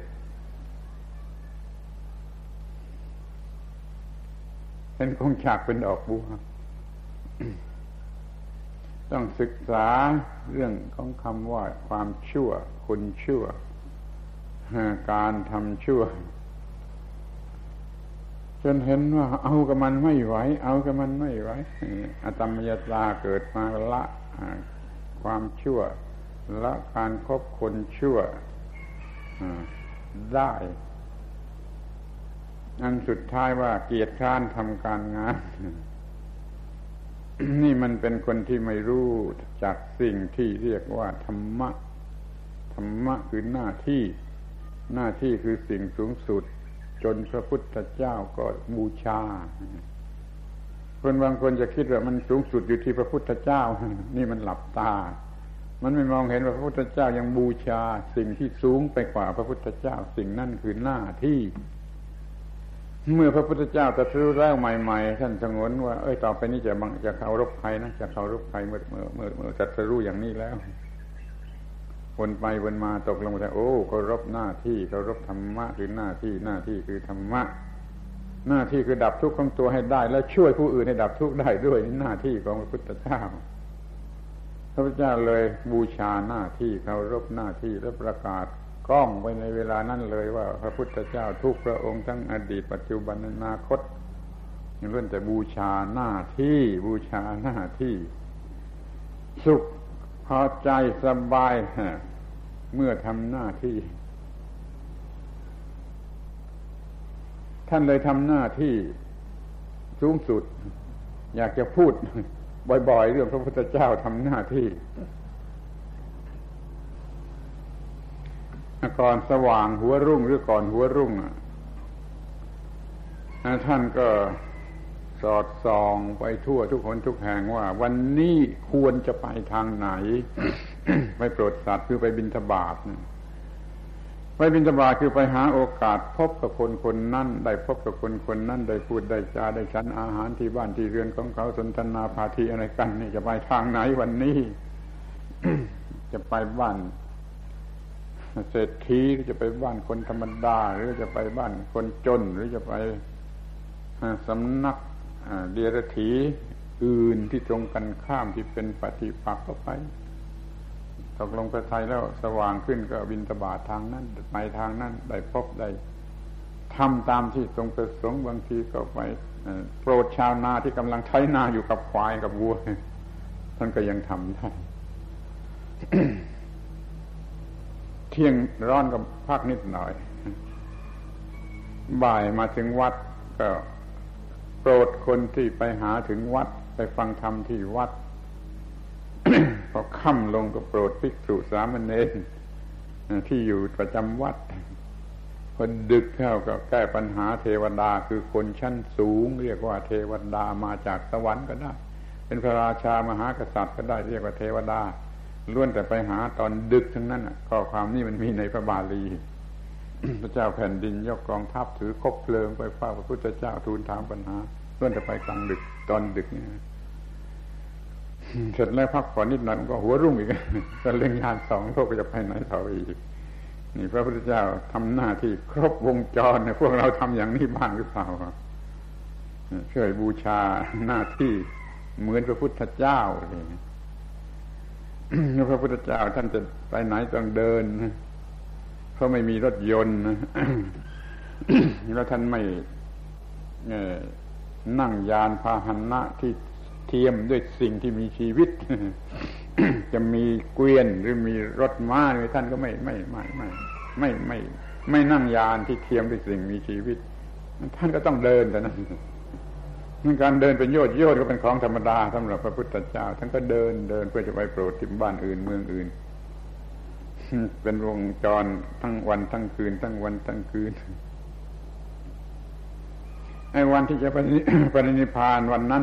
เป็นคงฉากเป็นดอกบัวต้องศึกษาเรื่องของคำว่าความชั่ว คนชั่ว การทำชั่ว จนเห็นว่าเอากับมันไม่ไหว เอากับมันไม่ไหวอตมยตาเกิดมาละความชั่วละการครบคนชั่วได้ อันสุดท้ายว่าเกียรติค้านทำการงาน นี่มันเป็นคนที่ไม่รู้จากสิ่งที่เรียกว่าธรรมะ ธรรมะคือหน้าที่ หน้าที่คือสิ่งสูงสุด จนพระพุทธเจ้าก็บูชา คนบางคนจะคิดว่ามันสูงสุดอยู่ที่พระพุทธเจ้า นี่มันหลับตา มันไม่มองเห็นว่าพระพุทธเจ้ายังบูชา สิ่งที่สูงไปกว่าพระพุทธเจ้า สิ่งนั่นคือหน้าที่ เมื่อพระพุทธเจ้าตรัสรู้แล้วใหม่ ๆ ท่านสงวนว่าเอ้ยต่อไปนี้จะบังจะเคารพใครนะจะเคารพใครเมื่อเมื่อเมื่อเมื่อตรัสรู้อย่างนี้แล้ว วนไปวนมาตกลงไปโอ้เคารพหน้าที่เคารพธรรมะคือหน้าที่หน้าที่คือธรรมะ หน้าที่คือดับทุกข์ของตัวให้ได้ และช่วยผู้อื่นให้ดับทุกข์ได้ด้วยหน้าที่ของพระพุทธเจ้าพระพุทธเจ้าเลยบูชาหน้าที่เคารพหน้าที่และประกาศกล้องไปในเวลานั้นเลยว่า พระพุทธเจ้าทุกพระองค์ทั้งอดีตปัจจุบันอนาคตล้วนแต่บูชาหน้าที่บูชาหน้าที่ สุข พอใจสบาย เมื่อทำหน้าที่ ท่านเลยทำหน้าที่สูงสุด อยากจะพูด บ่อยๆ เรื่องพระพุทธเจ้าทำหน้าที่ก่อนสว่างหัวรุ่งหรือก่อนหัวรุ่งท่านก็ สอดส่องไปทั่วทุกคนทุกแห่งว่า วันนี้ควรจะไปทางไหน ไปโปรดสัตว์คือไปบินทบาทไปบินทบาทคือไปหาโอกาส พบกับคนคนนั้นได้พบกับคนคนนั้นได้พูดได้จาได้ฉันอาหารที่บ้านที่เรือนของเขาสนทนาพาทีอะไรกัน นี่จะไปทางไหนวันนี้จะไปบ้านเศรษฐีหรือจะไปบ้านคนธรรมดา หรือจะไปบ้านคนจน หรือจะไปสำนัก เดียรถีอื่นที่ตรงกันข้ามที่เป็นปฏิปักษ์ก็ไปตกลงไปไทยแล้วสว่างขึ้นก็บินตบาททางนั้นไปทางนั้นได้พบได้ทำตามที่ตรงประสงค์บางทีก็ไปโปรดชาวนาที่กำลังใช้นาอยู่กับควายกับวัวท่านก็ยังทำได้เที่ยงร้อนกับพักนิดหน่อย บ่ายมาถึงวัดก็ โปรดคนที่ไปหาถึงวัด ไปฟังธรรมที่วัด พอค่ำลงก็โปรดภิกษุสามเณรที่อยู่ประจำวัดพอดึกเข้าก็แก้ปัญหาเทวดาคือคนชั้นสูง เรียกว่าเทวดามาจากสวรรค์ก็ได้ เป็นพระราชามหากษัตริย์ก็ได้เรียกว่าเทวดาล้วนแต่ไปหาตอนดึกทั้งนั้นข้อความนี้มันมีในพระบาลี พระเจ้าแผ่นดินยกกองทัพถือคบเพลิงไปเฝ้าพระพุทธเจ้าทูลถามปัญหาล้วนแต่ไปกลางดึกตอนดึกเนี่ยเสร็จแล้วพักผ่อนนิดหน่อยก็หัวรุ่งอีกจะเล่งยานสองโลกก็จะไปไหนต่ออีกนี่พระพุทธเจ้าทำหน้าที่ครบวงจรเนี่ยพวกเราทำอย่างนี้บ้างหรือเปล่าช่วยบูชาหน้าที่เหมือนพระพุทธเจ้าเลยพระพุทธเจ้าท่านจะไปไหนต้องเดิน เพราะไม่มีรถยนต์แล้วท่านไม่นั่งยานพาหนะที่เทียมด้วยสิ่งที่มีชีวิต จะมีเกวียนหรือมีรถม้าท่านก็ไม่ไม่ไม่ไม่ไม่ไม่ไม่นั่งยานที่เทียมด้วยสิ่งมีชีวิต ท่านก็ต้องเดินแต่นั้นการเดินเป็นโยชน์โยชน์ก็เป็นของธรรมดาสำหรับพระพุทธเจ้าท่านก็เดินเดินเพื่อจะไปโปรดที่บ้านอื่นเมืองอื่น เป็นวงจรทั้งวันทั้งคืน ทั้งวันทั้งคืนไอ้วันที่จะปรินิพานวันนั้น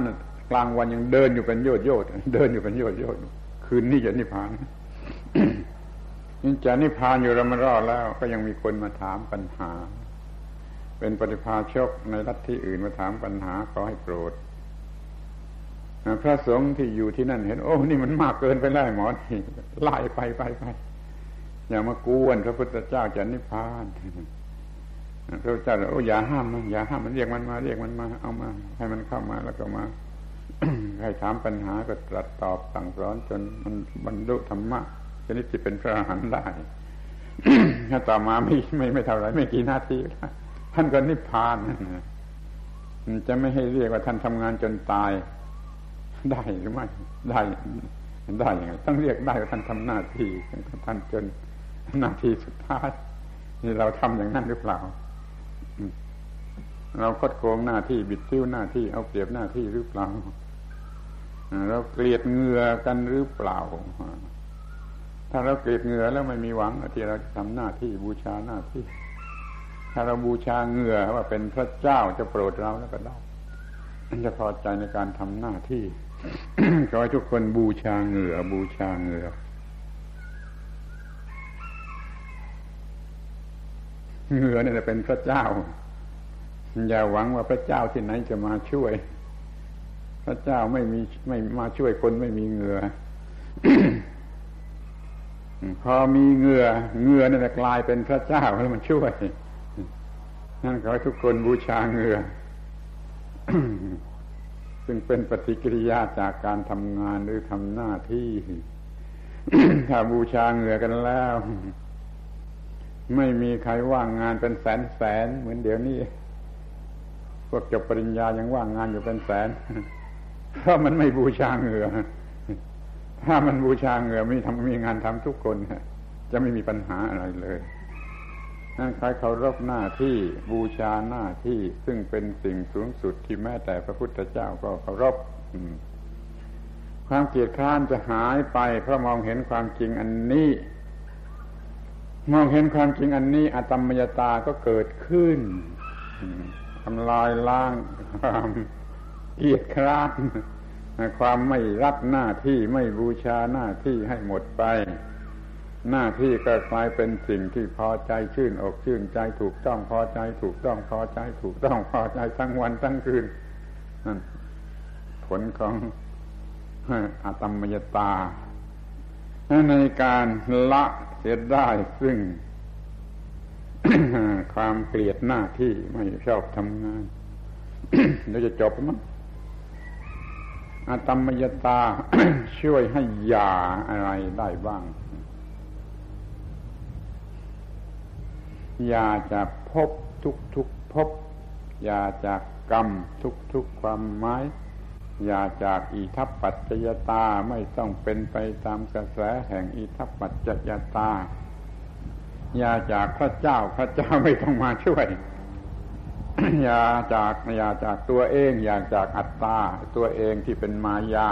กลางวันยังเดินอยู่เป็นโยชน์โยชน์เดินอยู่เป็นโยชน์โยชน์คืนนี้จะนิพพานนี่จะนิพพานอยู่เรามารอดแล้ว ก็ยังมีคนมาถามปัญหา เป็นปฏิภาชกในรัฐที่อื่นมาถามปัญหาขอให้โปรดพระสงฆ์ที่อยู่ที่นั่นเห็น โอ้ นี่มันมากเกินไปแล้วหมอนี่ไล่ไปไปไป อย่ามากวนพระพุทธเจ้าจะนิพพานพระเจ้าโอ้อย่าห้ามมันอย่าห้ามมันเรียกมันมา เรียกมันมา เอามา ให้มันเข้ามาแล้วก็มาให้ถามปัญหาก็ตรัสตอบสั่งสอนจนมันบรรลุธรรมะชนิดที่เป็นพระอรหันต์ได้ถ้าต่อมาไม่ไม่ไม่เท่าไรไม่กี่นาทีท่านก็นิพพานจะไม่ให้เรียกว่าท่านทำงานจนตาย ได้หรือไม่ได้ได้ยังไงต้องเรียกได้ว่าท่านทำหน้าที่ท่านจน น้าที่สุดท้ายนี่เราทำอย่างนั้นหรือเปล่า เราคดโกงหน้าที่บิดซิ้วหน้าที่เอาเปรียบหน้าที่หรือเปล่า เราเกลียดเหงื่อกันหรือเปล่า ถ้าเราเกลียดเหงื่อแล้วไม่มีหวังที่เราจะทำหน้าที่บูชาหน้าที่ ถ้าเราบูชาเหงื่อว่าเป็นพระเจ้าจะโปรดเราแล้วก็ได้จะพอใจในการทำหน้าที่ขอให้ทุกคนบูชาเหงื่อบูชาเหงื่อ เหงื่อเนี่ยเป็นพระเจ้า อย่าหวังว่าพระเจ้าที่ไหนจะมาช่วย พระเจ้าไม่มีไม่มาช่วยคนไม่มีเหงื่อพอมีเหงื่อเหงื่อเนี่ยกลายเป็นพระเจ้าแล้วมันช่วย นั่นขอให้ทุกคนบูชาเหงื่อซึ่งเป็นปฏิกิริยาจากการทำงานหรือทำหน้าที่ ถ้าบูชาเหงื่อกันแล้ว ไม่มีใครว่างงานเป็นแสนแสนเหมือนเดี๋ยวนี้ พวกจบปริญญายังว่างงานอยู่เป็นแสน เพราะมันไม่บูชาเหงื่อ ถ้ามันบูชาเหงื่อมีทำมีงานทำทุกคนจะไม่มีปัญหาอะไรเลยนั่นใครเคารพหน้าที่บูชาหน้าที่ซึ่งเป็นสิ่งสูงสุดที่แม้แต่พระพุทธเจ้าก็เคารพความเกียดค้านจะหายไปเพราะมองเห็นความจริงอันนี้ มองเห็นความจริงอันนี้อาตมยตาก็เกิดขึ้นทำลายล้างความเกียดคร้านความไม่รักหน้าที่ไม่บูชาหน้าที่ให้หมดไป หน้าที่ก็กลายเป็นสิ่งที่พอใจชื่นอกชื่นใจถูกต้องพอใจ ถูกต้องพอใจ ถูกต้องพอใจทั้งวันทั้งคืนนั่นผลของอาตมยตาในการละ เสียได้ซึ่ง ความเกลียดหน้าที่ไม่ชอบทำงานเราจะจบมั้งอาตมยตาช่วยให้ยาอะไรได้บ้าง ยาจากพบทุกทุกพบยาจากกรรมทุกทุกความหมาย อย่าจากอิทัปปัจจยตาไม่ต้องเป็นไปตามกระแสแห่งอิทัปปัจจยตา อย่าจากพระเจ้าพระเจ้าไม่ต้องมาช่วย อย่าจากอย่าจากตัวเองอย่าจากอัตตาตัวเองที่เป็นมายา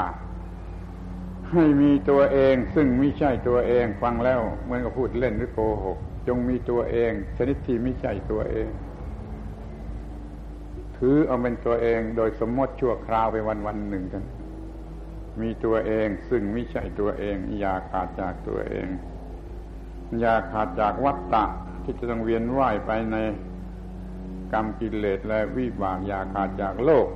ให้มีตัวเองซึ่งไม่ใช่ตัวเองฟังแล้วเหมือนกับพูดเล่นหรือโกหก จงมีตัวเองชนิดที่ไม่ใช่ตัวเอง ถือเอาเป็นตัวเองโดยสมมติชั่วคราวไปวันวันหนึ่งกัน มีตัวเองซึ่งไม่ใช่ตัวเอง อย่าขาดจากตัวเอง อย่าขาดจากวัฏฏะที่จะต้องเวียนว่ายไปในกรรมกิเลสและวิบาก อย่าขาดจากโลก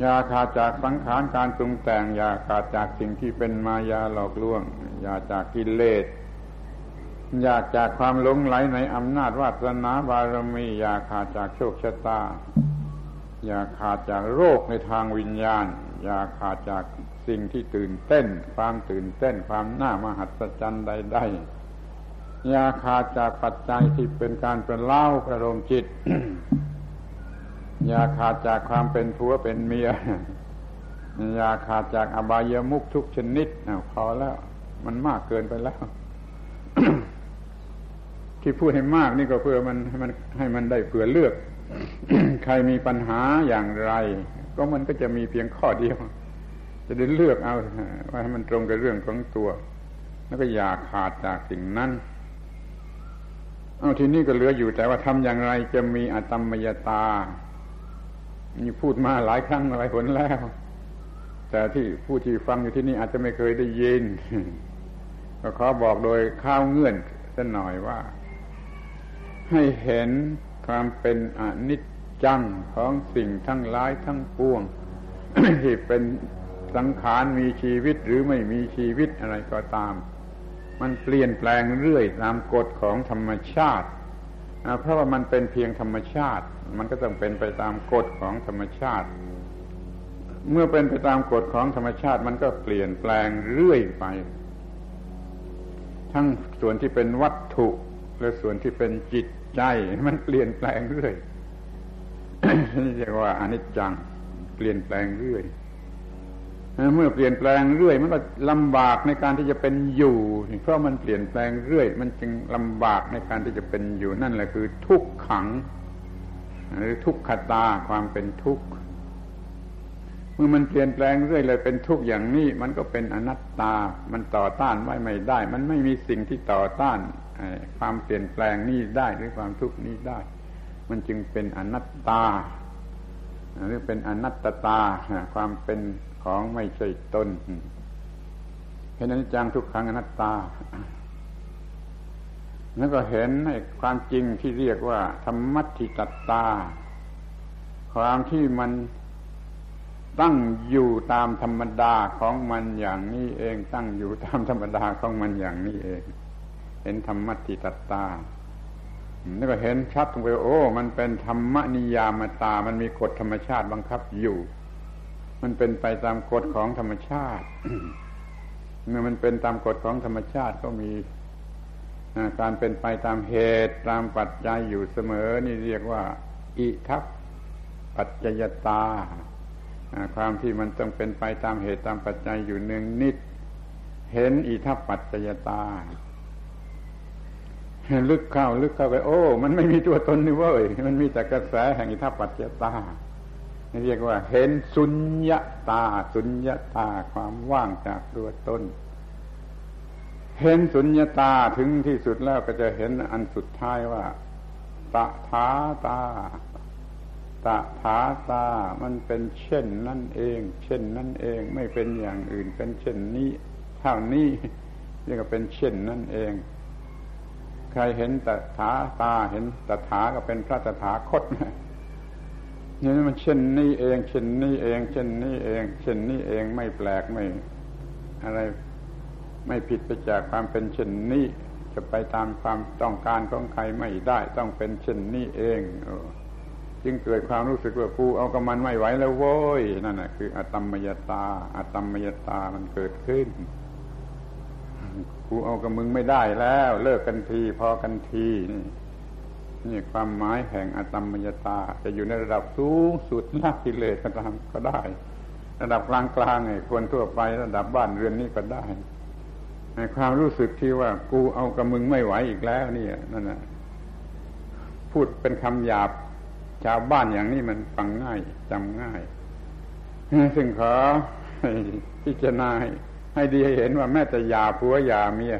อย่าขาดจากสังขารการปรุงแต่ง อย่าขาดจากสิ่งที่เป็นมายาหลอกลวง อย่าจากกิเลส อยากจากความหลงไหลในอำนาจวาสนาบารมี อยากขาดจากโชคชะตา อย่าขาดจากโรคในทางวิญญาณ อย่าขาดจากสิ่งที่ตื่นเต้น ความตื่นเต้นความน่ามหัศจรรย์ใดๆอย่าขาดจากปัจจัยที่เป็นการเป็นเล่าประโลมจิต อย่าขาดจากความเป็นผัวเป็นเมีย อย่าขาดจากอบายามุกทุกชนิดพอแล้ว มันมากเกินไปแล้ว ที่พูดให้มากนี่ก็เพื่อมันให้มันให้มันได้เผื่อเลือก ใครมีปัญหาอย่างไร ก็มันก็จะมีเพียงข้อเดียว จะได้เลือกเอาว่าให้มันตรงกับเรื่องของตัว แล้วก็อย่าขาดจากสิ่งนั้นเอาทีนี้ก็เหลืออยู่แต่ว่าทำอย่างไรจะมีอตมมยตานี่พูดมาหลายครั้งหลายหนแล้ว แต่ที่ผู้ที่ฟังอยู่ที่นี่อาจจะไม่เคยได้ยินก็ขอบอกโดยข้าวเงื่อนสักหน่อยว่า ให้เห็นความเป็นอนิจจังของสิ่งทั้งหลายทั้งปวง ที่เป็นสังขารมีชีวิตหรือไม่มีชีวิตอะไรก็ตาม มันเปลี่ยนแปลงเรื่อยตามกฎของธรรมชาติ เพราะว่ามันเป็นเพียงธรรมชาติ มันก็ต้องเป็นไปตามกฎของธรรมชาติ เมื่อเป็นไปตามกฎของธรรมชาติมันก็เปลี่ยนแปลงเรื่อยไป ทั้งส่วนที่เป็นวัตถุและส่วนที่เป็นจิต ใจมันเปลี่ยนแปลงเรื่อยนี่เรียกว่าอนิจจัง เปลี่ยนแปลงเรื่อยเมื่อเปลี่ยนแปลงเรื่อย มันก็ลำบากในการที่จะเป็นอยู่ เพราะมันเปลี่ยนแปลงเรื่อย มันจึงลำบากในการที่จะเป็นอยู่นั่นแหละคือ ทุกขัง หรือทุกขตาความเป็นทุกข์ มื่อมันเปลี่ยนแปลงเรื่อยเลยเป็นทุกข์อย่างนี้ มันก็เป็นอนัตตา มันต่อต้านไว้ไม่ได้ มันไม่มีสิ่งที่ต่อต้านความเปลี่ยนแปลงนี้ได้หรือความทุกข์นี้ได้ มันจึงเป็นอนัตตา หรือเป็นอนัตตา ความเป็นของไม่ใช่ตนเห็นอนิจจังทุกขังอนัตตา แล้วก็เห็นในความจริงที่เรียกว่าธรรมัติตตา ความที่มัน ตั้งอยู่ตามธรรมดาของมันอย่างนี้เอง ตั้งอยู่ตามธรรมดาของมันอย่างนี้เอง เห็นธรรมติตัตตาแล้วก็เห็นชัดตรงไปโอ้ มันเป็นธรรมนิยามตา มันมีกฎธรรมชาติบังคับอยู่ มันเป็นไปตามกฎของธรรมชาติ เมื่อมันเป็นตามกฎของธรรมชาติก็มีการเป็นไปตามเหตุตามปัจจัยอยู่เสมอ นี่เรียกว่า อิทัปปัจจยตา ความที่มันต้องเป็นไปตามเหตุตามปัจจัยอยู่เนืองนิด เห็นอิทัปปัจจยตา ลึกเข้าลึกเข้าไป โอ้ มันไม่มีตัวตนนี่เว้ย มันมีแต่กระแสแห่งอิทธปัจจตาเรียกว่า เห็นสุญญาตา สุญญาตาความว่างจากตัวตนเห็นสุญญาตาถึงที่สุดแล้วก็จะเห็นอันสุดท้ายว่าตถาตา ตะถาตา มันเป็นเช่นนั่นเอง เช่นนั่นเองไม่เป็นอย่างอื่น เป็นเช่นนี้เท่านี้เรียกว่าเป็นเช่นนั่นเอง ใครเห็นตถาตาเห็นตถาก็เป็นพระตถาคตนี่มันเช่นนี้เอง เช่นนี้เอง เช่นนี้เอง เช่นนี้เองไม่แปลกไม่ อะไรไม่ผิดไปจากความเป็นเช่นนี้ จะไปตามความต้องการของใครไม่ได้ ต้องเป็นเช่นนี้เอง จึงเกิดความรู้สึกว่ากูเอากำมันไม่ไหวแล้วโว้ยนั่นแหะคืออตมมยตาอตมมยตามันเกิดขึ้นกูเอากับมึงไม่ได้แล้ว เลิกกันที พอกันทีนี่นี่ความหมายแห่งอตมมยตา จะอยู่ในระดับสูงสุดนักกิเลสก็ตามก็ได้ ระดับกลางกลางไงคนทั่วไประดับบ้านเรือนนี่ก็ได้ในความรู้สึกที่ว่ากูเอากับมึงไม่ไหวอีกแล้วนี่นั่นนะพูดเป็นคำหยาบ ชาวบ้านอย่างนี้มันฟังง่ายจำง่ายซึ่งขอพิจารณาให้ดีให้เห็นว่าแม้แต่ยาผัวยาเมีย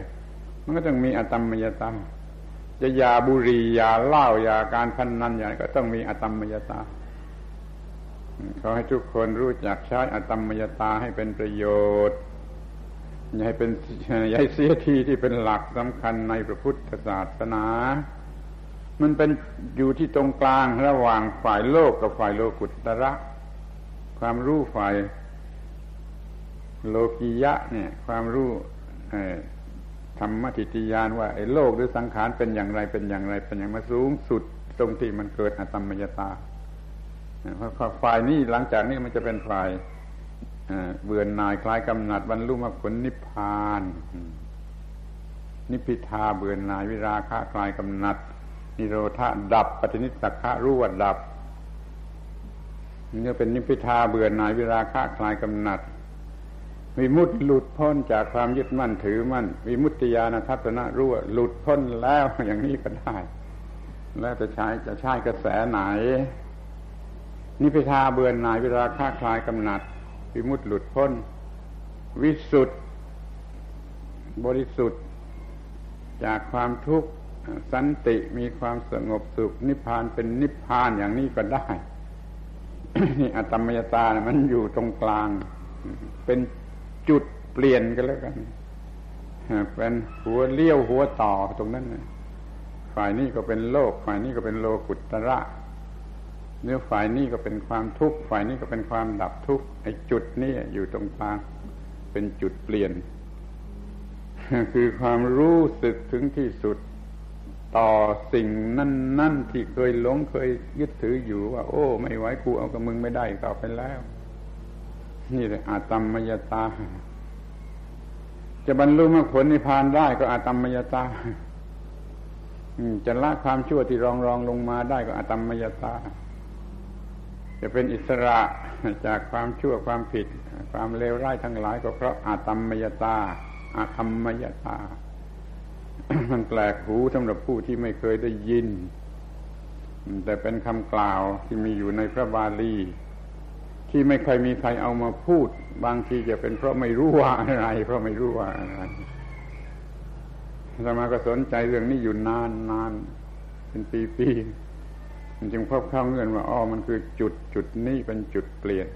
มันก็ต้องมีอตมมยตาจะยาบุหรี่ยาเหล้ายาการพนนันอย่างก็ต้องมีอตมมยตาขอให้ทุกคนรู้จักใช้อตมมยตาให้เป็นประโยชน์อย่าให้เป็นอย่าให้เสียทีที่เป็นหลักสำคัญในพระพุทธศาสนา มันเป็นอยู่ที่ตรงกลางระหว่างฝ่ายโลกกับฝ่ายโลกุตระ ความรู้ฝ่ายโลกียะเนี่ย ความรู้ธรรมทิฏฐิยานว่าไอ้โลกหรือสังขารเป็นอย่างไรเป็นอย่างไรเป็นอย่างมาสูงสุด ตรงที่มันเกิดอตมมยตาเพราะฝ่ายนี้หลังจากนี้มันจะเป็นฝ่ายเบื่อหน่ายคลายกำหนัดบรรลุมรรคผลนิพพาน นิพพิทาเบื่อหน่ายวิราคะคลายกำหนัด นิโรธาดับปฏินิสักะรู้ว่าดับนี่เป็นนิพพิทาเบื่อหน่ายวิราคะคลายกำหนัดวิมุตติหลุดพ้นจากความยึดมั่นถือมั่นวิมุตติญาณทัศนะรู้ว่าหลุดพ้นแล้วอย่างนี้ก็ได้ แล้วจะใช้จะใช้กระแสไหน นิพพิทาเบื่อหน่ายวิราคะคลายกำหนัด วิมุตติหลุดพ้น วิสุทธิบริสุทธิ์จากความทุกข์ สันติมีความสงบสุข นิพพานเป็นนิพพานอย่างนี้ก็ได้ นี่อัตมยตานะมันอยู่ตรงกลาง เป็นจุดเปลี่ยนกันแล้วกันเป็นหัวเลี้ยวหัวต่อตรงนั้นฝ่ายนี้ก็เป็นโลก ฝ่ายนี้ก็เป็นโลกุตระเนื้อฝ่ายนี้ก็เป็นความทุกข์ ฝ่ายนี้ก็เป็นความดับทุกข์ไอ้จุดนี้อยู่ตรงกลาง เป็นจุดเปลี่ยน คือความรู้สึกถึงที่สุด ต่อสิ่งนั่นๆที่เคยหลงเคยยึดถืออยู่ว่า โอ้ ไม่ไหวกูเอากับมึงไม่ได้ต่อไปแล้ว นี่เลยอาตมมยตา จะบรรลุมรรคผลนิพพานได้ก็อาตมมยตาจะละความชั่วที่รองรองลงมาได้ก็อาตมมยตา จะเป็นอิสระจากความชั่วความผิด ความเลวร้ายทั้งหลายก็เพราะอาตมมยตาอาธรรมมยตา มันแปลกหูสำหรับผู้ที่ไม่เคยได้ยิน แต่เป็นคำกล่าวที่มีอยู่ในพระบาลี ที่ไม่เคยมีใครเอามาพูด บางทีจะเป็นเพราะไม่รู้ว่าอะไร เพราะไม่รู้ว่าอะไรสมาก็สนใจเรื่องนี้อยู่นานนานเป็นปีปีมันจึงพบเข้าเงื่อนว่าอ๋อมันคือจุดจุดนี้เป็นจุดเปลี่ยน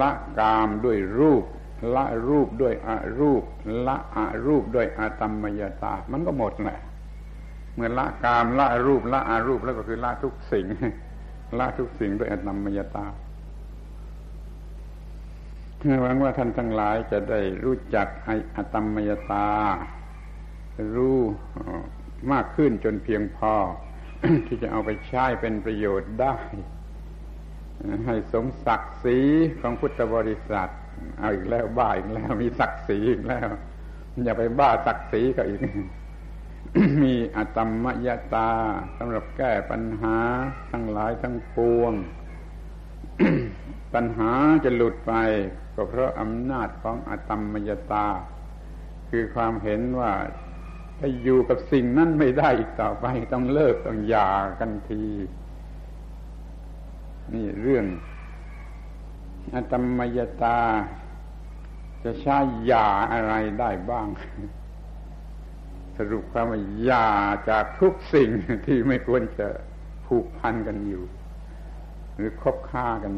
ละกามด้วยรูป ละรูปด้วยอรูป ละอรูปด้วยอาตมมยตา มันก็หมดแหละเมื่อละกามละรูป ละอารูปแล้วก็คือละทุกสิ่ง ละทุกสิ่งด้วยอาตมมยตาหวังว่าท่านทั้งหลายจะได้รู้จักไออตมมยตา รู้มากขึ้นจนเพียงพอ ที่จะเอาไปใช้เป็นประโยชน์ได้ ให้สมศักดิ์ศรีของพุทธบริษัท เอาอีกแล้วบ้าอีกแล้ว มีศักดิ์ศรีอีกแล้ว อย่าไปบ้าศักดิ์ศรีก็อีก มีอตมมยตาสำหรับแก้ปัญหาทั้งหลายทั้งปวง ปัญหาจะหลุดไป ก็เพราะอำนาจของอตมมยตา คือความเห็นว่าถ้าอยู่กับสิ่งนั้นไม่ได้อีกต่อไป ต้องเลิกต้องหย่ากันที นี่เรื่องอตมยตา จะใช้ยาอะไรได้บ้าง สรุปความว่ายาจากทุกสิ่งที่ไม่ควรจะผูกพันกันอยู่ หรือคบค้ากัน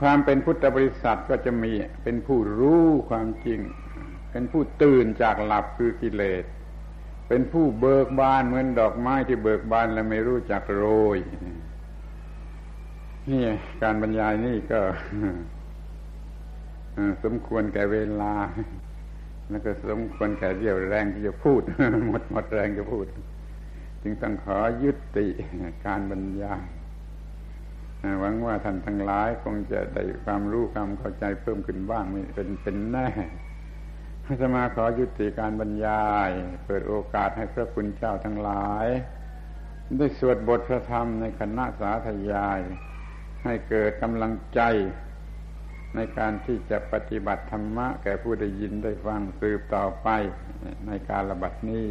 ความเป็นพุทธบริษัทก็จะมีเป็นผู้รู้ความจริง เป็นผู้ตื่นจากหลับคือกิเลสเป็นผู้เบิกบานเหมือนดอกไม้ที่เบิกบานและไม่รู้จักโรย นี่การบรรยายนี่ก็สมควรแก่เวลา แล้วก็สมควรแก่เรี่ยวแรงที่จะพูด หมดหมดแรงจะพูด จึงต้องขอยุติการบรรยายหวังว่าท่านทั้งหลายคงจะได้ความรู้ความเข้าใจเพิ่มขึ้นบ้างเป็นเป็นแน่พระสมาขอยุติการบรรยาย เปิดโอกาสให้พระคุณเจ้าทั้งหลาย ได้สวดบทพระธรรมในคณะสาธยาย ให้เกิดกำลังใจ ในการที่จะปฏิบัติธรรมะ แก่ผู้ได้ยินได้ฟังสืบต่อไปในการระบัดนี้